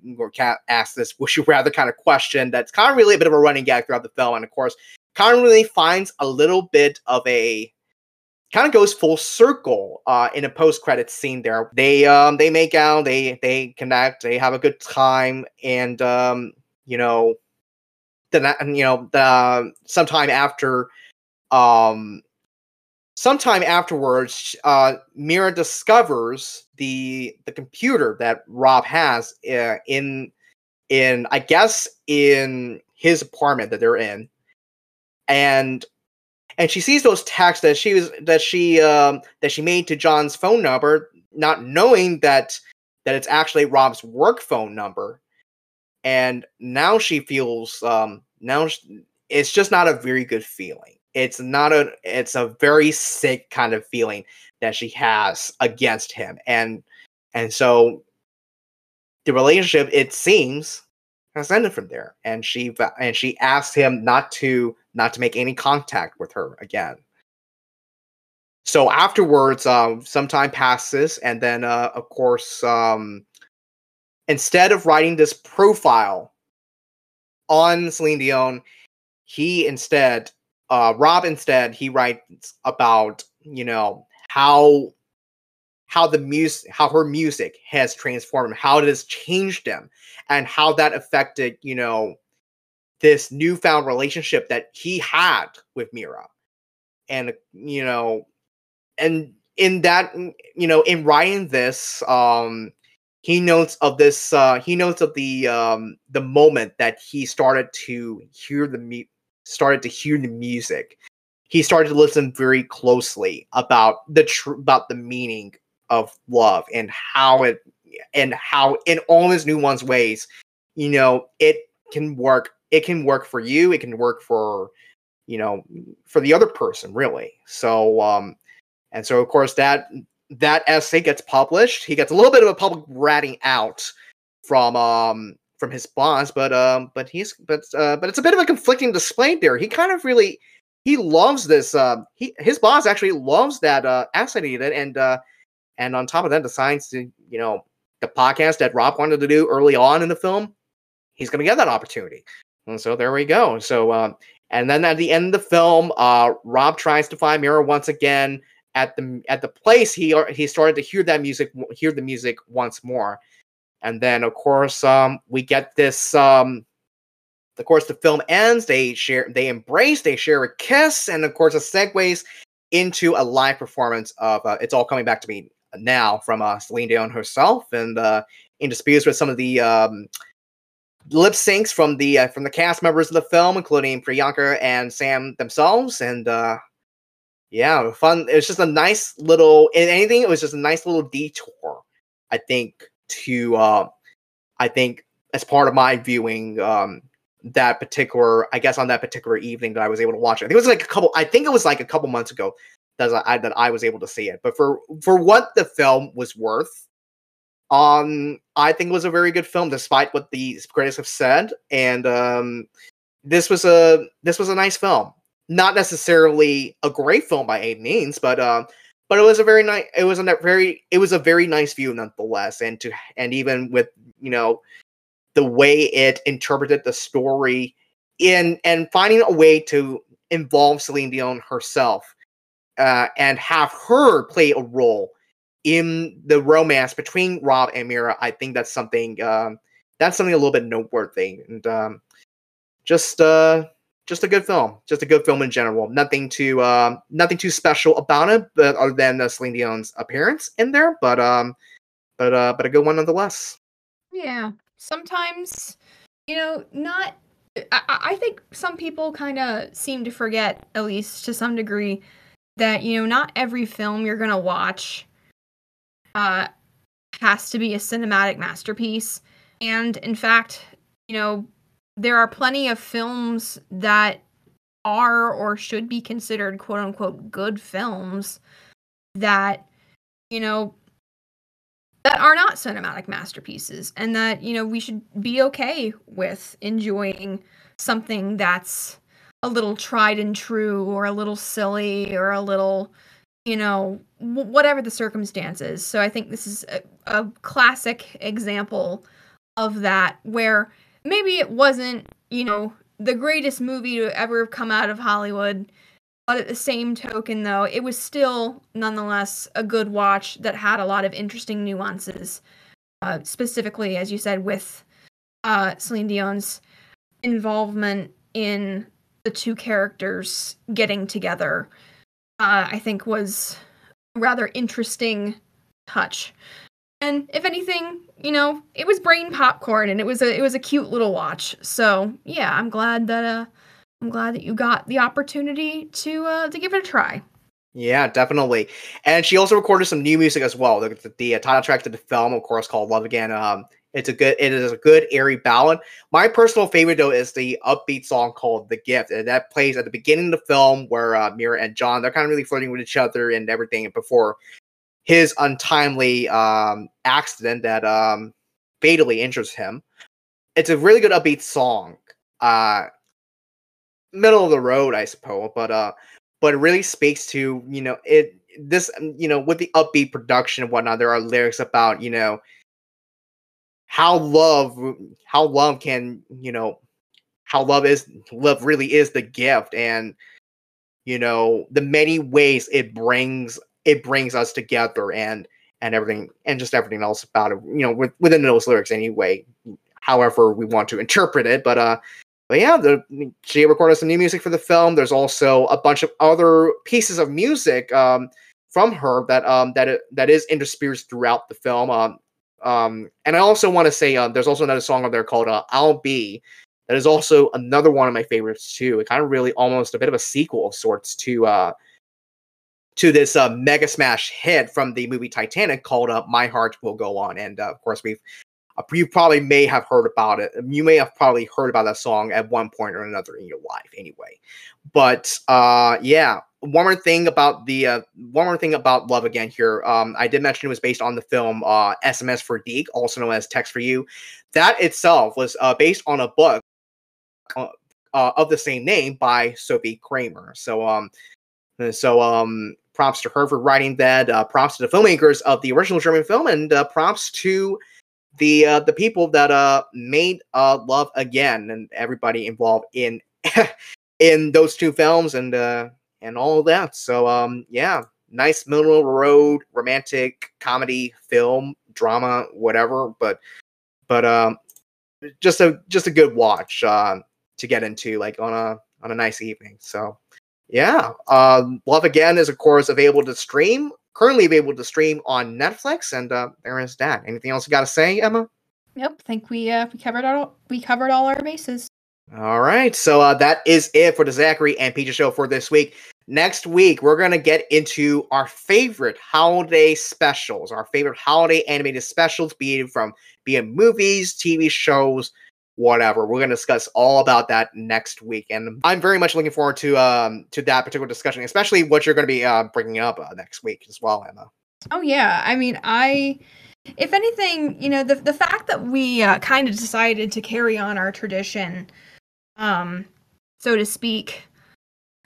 asks this "Would you rather" kind of question that's kind of really a bit of a running gag throughout the film, and of course kind of really finds a little bit of a kind of goes full circle uh, in a post credit scene there. They um they make out, they they connect, they have a good time, and um you know the you know the sometime after um sometime afterwards uh Mira discovers the the computer that Rob has uh, in in I guess in his apartment that they're in and and she sees those texts that she was that she um, that she made to John's phone number, not knowing that that it's actually Rob's work phone number. And now she feels um, now she, it's just not a very good feeling. It's not a it's a very sick kind of feeling that she has against him, and and so the relationship it seems has ended from there. And she and she asked him not to not to make any contact with her again. So afterwards, um, some time passes, and then uh, of course, um, instead of writing this profile on Celine Dion, he instead, uh, Rob instead, he writes about you know how how the music how her music has transformed how it has changed him and how that affected you know this newfound relationship that he had with mira. And you know and in that you know in writing this um he notes of this uh he notes of the um the moment that he started to hear the mu- started to hear the music he started to listen very closely about the tr- about the meaning of love and how it and how in all its nuanced ways, you know, it can work. It can work for you. It can work for, you know, for the other person, really. So, um, and so of course that that essay gets published. He gets a little bit of a public ratting out from um from his boss, but um, but he's but uh, but it's a bit of a conflicting display there. He kind of really he loves this. Uh, he his boss actually loves that uh essay he did, and uh, and on top of that, decides to, you know, the podcast that Rob wanted to do early on in the film, he's going to get that opportunity. And so there we go. So, um, and then at the end of the film, uh, Rob tries to find Mira once again at the at the place he he started to hear that music, hear the music once more. And then, of course, um, we get this. Um, of course, the film ends. They share, they embrace, they share a kiss, and of course, it segues into a live performance of uh, "It's All Coming Back to Me now from uh, Celine Dion herself, and uh, in disputes with some of the um, lip syncs from the uh, from the cast members of the film, including Priyanka and Sam themselves, and uh, yeah, fun. It was just a nice little. In anything, it was just a nice little detour. I think to uh, I think as part of my viewing um, that particular, I guess on that particular evening that I was able to watch it. I think it was like a couple. I think it was like a couple months ago that I that I was able to see it. But for for what the film was worth, um, I think it was a very good film, despite what the critics have said. And um, this was a this was a nice film. Not necessarily a great film by any means, but um, but it was a very nice. It was a very it was a very nice view nonetheless. And to and even with you know the way it interpreted the story in and finding a way to involve Celine Dion herself uh, and have her play a role in the romance between Rob and Mira, I think that's something um, that's something a little bit noteworthy, and um, just uh, just a good film, just a good film in general. Nothing too uh, nothing too special about it, but other than uh, Celine Dion's appearance in there, but um, but uh, but a good one nonetheless. Yeah. Sometimes, you know, not. I, I think some people kind of seem to forget, at least to some degree, that you know not every film you're gonna watch uh has to be a cinematic masterpiece and in fact you know there are plenty of films that are or should be considered quote unquote good films that you know that are not cinematic masterpieces and that you know we should be okay with enjoying something that's a little tried and true or a little silly or a little you know w- whatever the circumstances. So i think this is a, a classic example of that where maybe it wasn't you know the greatest movie to ever come out of hollywood but at the same token though it was still nonetheless a good watch that had a lot of interesting nuances uh, specifically as you said with uh, celine dion's involvement in the two characters getting together, uh, I think was a rather interesting touch. And if anything, you know, it was brain popcorn and it was a it was a cute little watch. So yeah, I'm glad that uh I'm glad that you got the opportunity to uh to give it a try. Yeah, definitely. And she also recorded some new music as well. The, the, the title track to the film, of course, called Love Again. Um, it's a good it is a good airy ballad. My personal favorite though is the upbeat song called The Gift. And that plays at the beginning of the film where uh, Mira and John they're kind of really flirting with each other and everything before his untimely um, accident that um, fatally injures him. It's a really good upbeat song. Uh, middle of the road, I suppose, but uh, but it really speaks to you know it this you know with the upbeat production and whatnot. There are lyrics about you know how love how love can you know how love is love really is the gift and you know the many ways it brings it brings us together and and everything and just everything else about it you know with, within those lyrics anyway however we want to interpret it but uh but yeah the she recorded some new music for the film there's also a bunch of other pieces of music um from her that um that that is interspersed throughout the film um um, and I also want to say uh, there's also another song on there called uh, "I'll Be." That is also another one of my favorites too. It kind of really almost a bit of a sequel of sorts to uh, to this uh, mega smash hit from the movie Titanic called uh, "My Heart Will Go On." And uh, of course, we've uh, you probably may have heard about it. You may have probably heard about that song at one point or another in your life, anyway. But uh, yeah, one more thing about the uh, one more thing about Love Again here. Um, I did mention it was based on the film uh, SMS für dich, also known as Text for You. That itself was uh, based on a book uh, uh, of the same name by Sofie Cramer. So um, so um, props to her for writing that. Uh, props to the filmmakers of the original German film, and uh, props to the uh, the people that uh made uh Love Again and everybody involved in in those two films and uh and all that. So um yeah, nice middle road romantic comedy film drama whatever, but but um just a just a good watch uh, to get into like on a on a nice evening. So yeah, um, Love Again is of course available to stream. Currently available to stream on Netflix, and uh, there is that. Anything else you got to say, Emma? Yep, think we uh, we covered all we covered all our bases. All right, so uh, that is it for the Sachairi and Peaches show for this week. Next week, we're gonna get into our favorite holiday specials, our favorite holiday animated specials, be it from be it movies, TV shows, whatever. We're gonna discuss all about that next week, and I'm very much looking forward to um to that particular discussion, especially what you're gonna be uh, bringing up uh, next week as well, Emma. Oh yeah, I mean, I if anything, you know, the the fact that we uh, kind of decided to carry on our tradition, um, so to speak,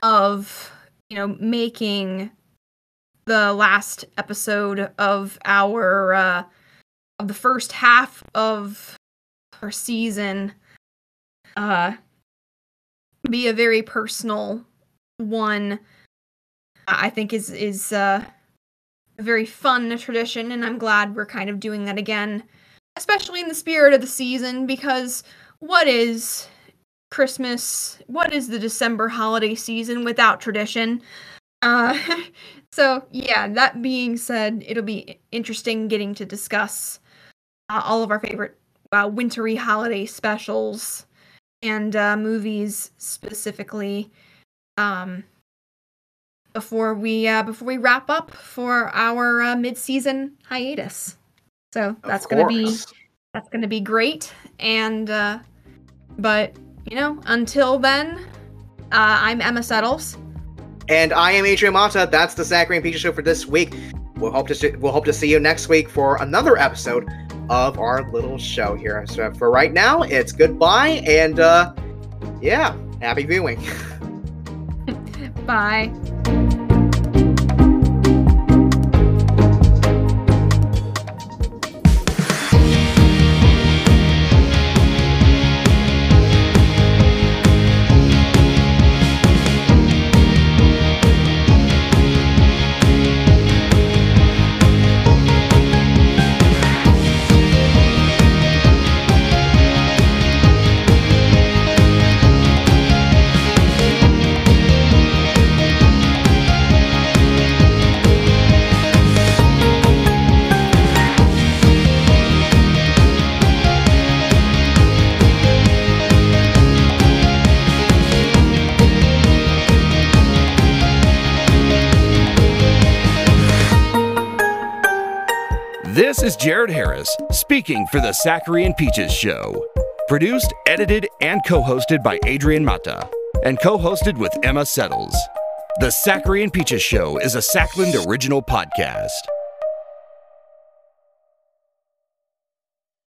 of you know making the last episode of our uh, of the first half of our season uh, be a very personal one. I think is is uh, a very fun tradition, and I'm glad we're kind of doing that again, especially in the spirit of the season. Because what is Christmas, what is the December holiday season without tradition? Uh, so, yeah, that being said, it'll be interesting getting to discuss uh, all of our favorite uh, wintry holiday specials and uh, movies specifically um, before we uh, before we wrap up for our uh, mid-season hiatus. So that's gonna be that's gonna be great. And uh, but you know, until then, uh, I'm Emma Settles. And I am Adrian Mata. That's the Sachairi and show for this week. We'll hope to see, we'll hope to see you next week for another episode of our little show here. So for right now, it's goodbye and uh, yeah, happy viewing. Bye. This is Jared Harris speaking for the Sachairi and Peaches Show. Produced, edited, and co hosted by Adrian Mata, and co hosted with Emma Settles. The Sachairi and Peaches Show is a Sackland original podcast.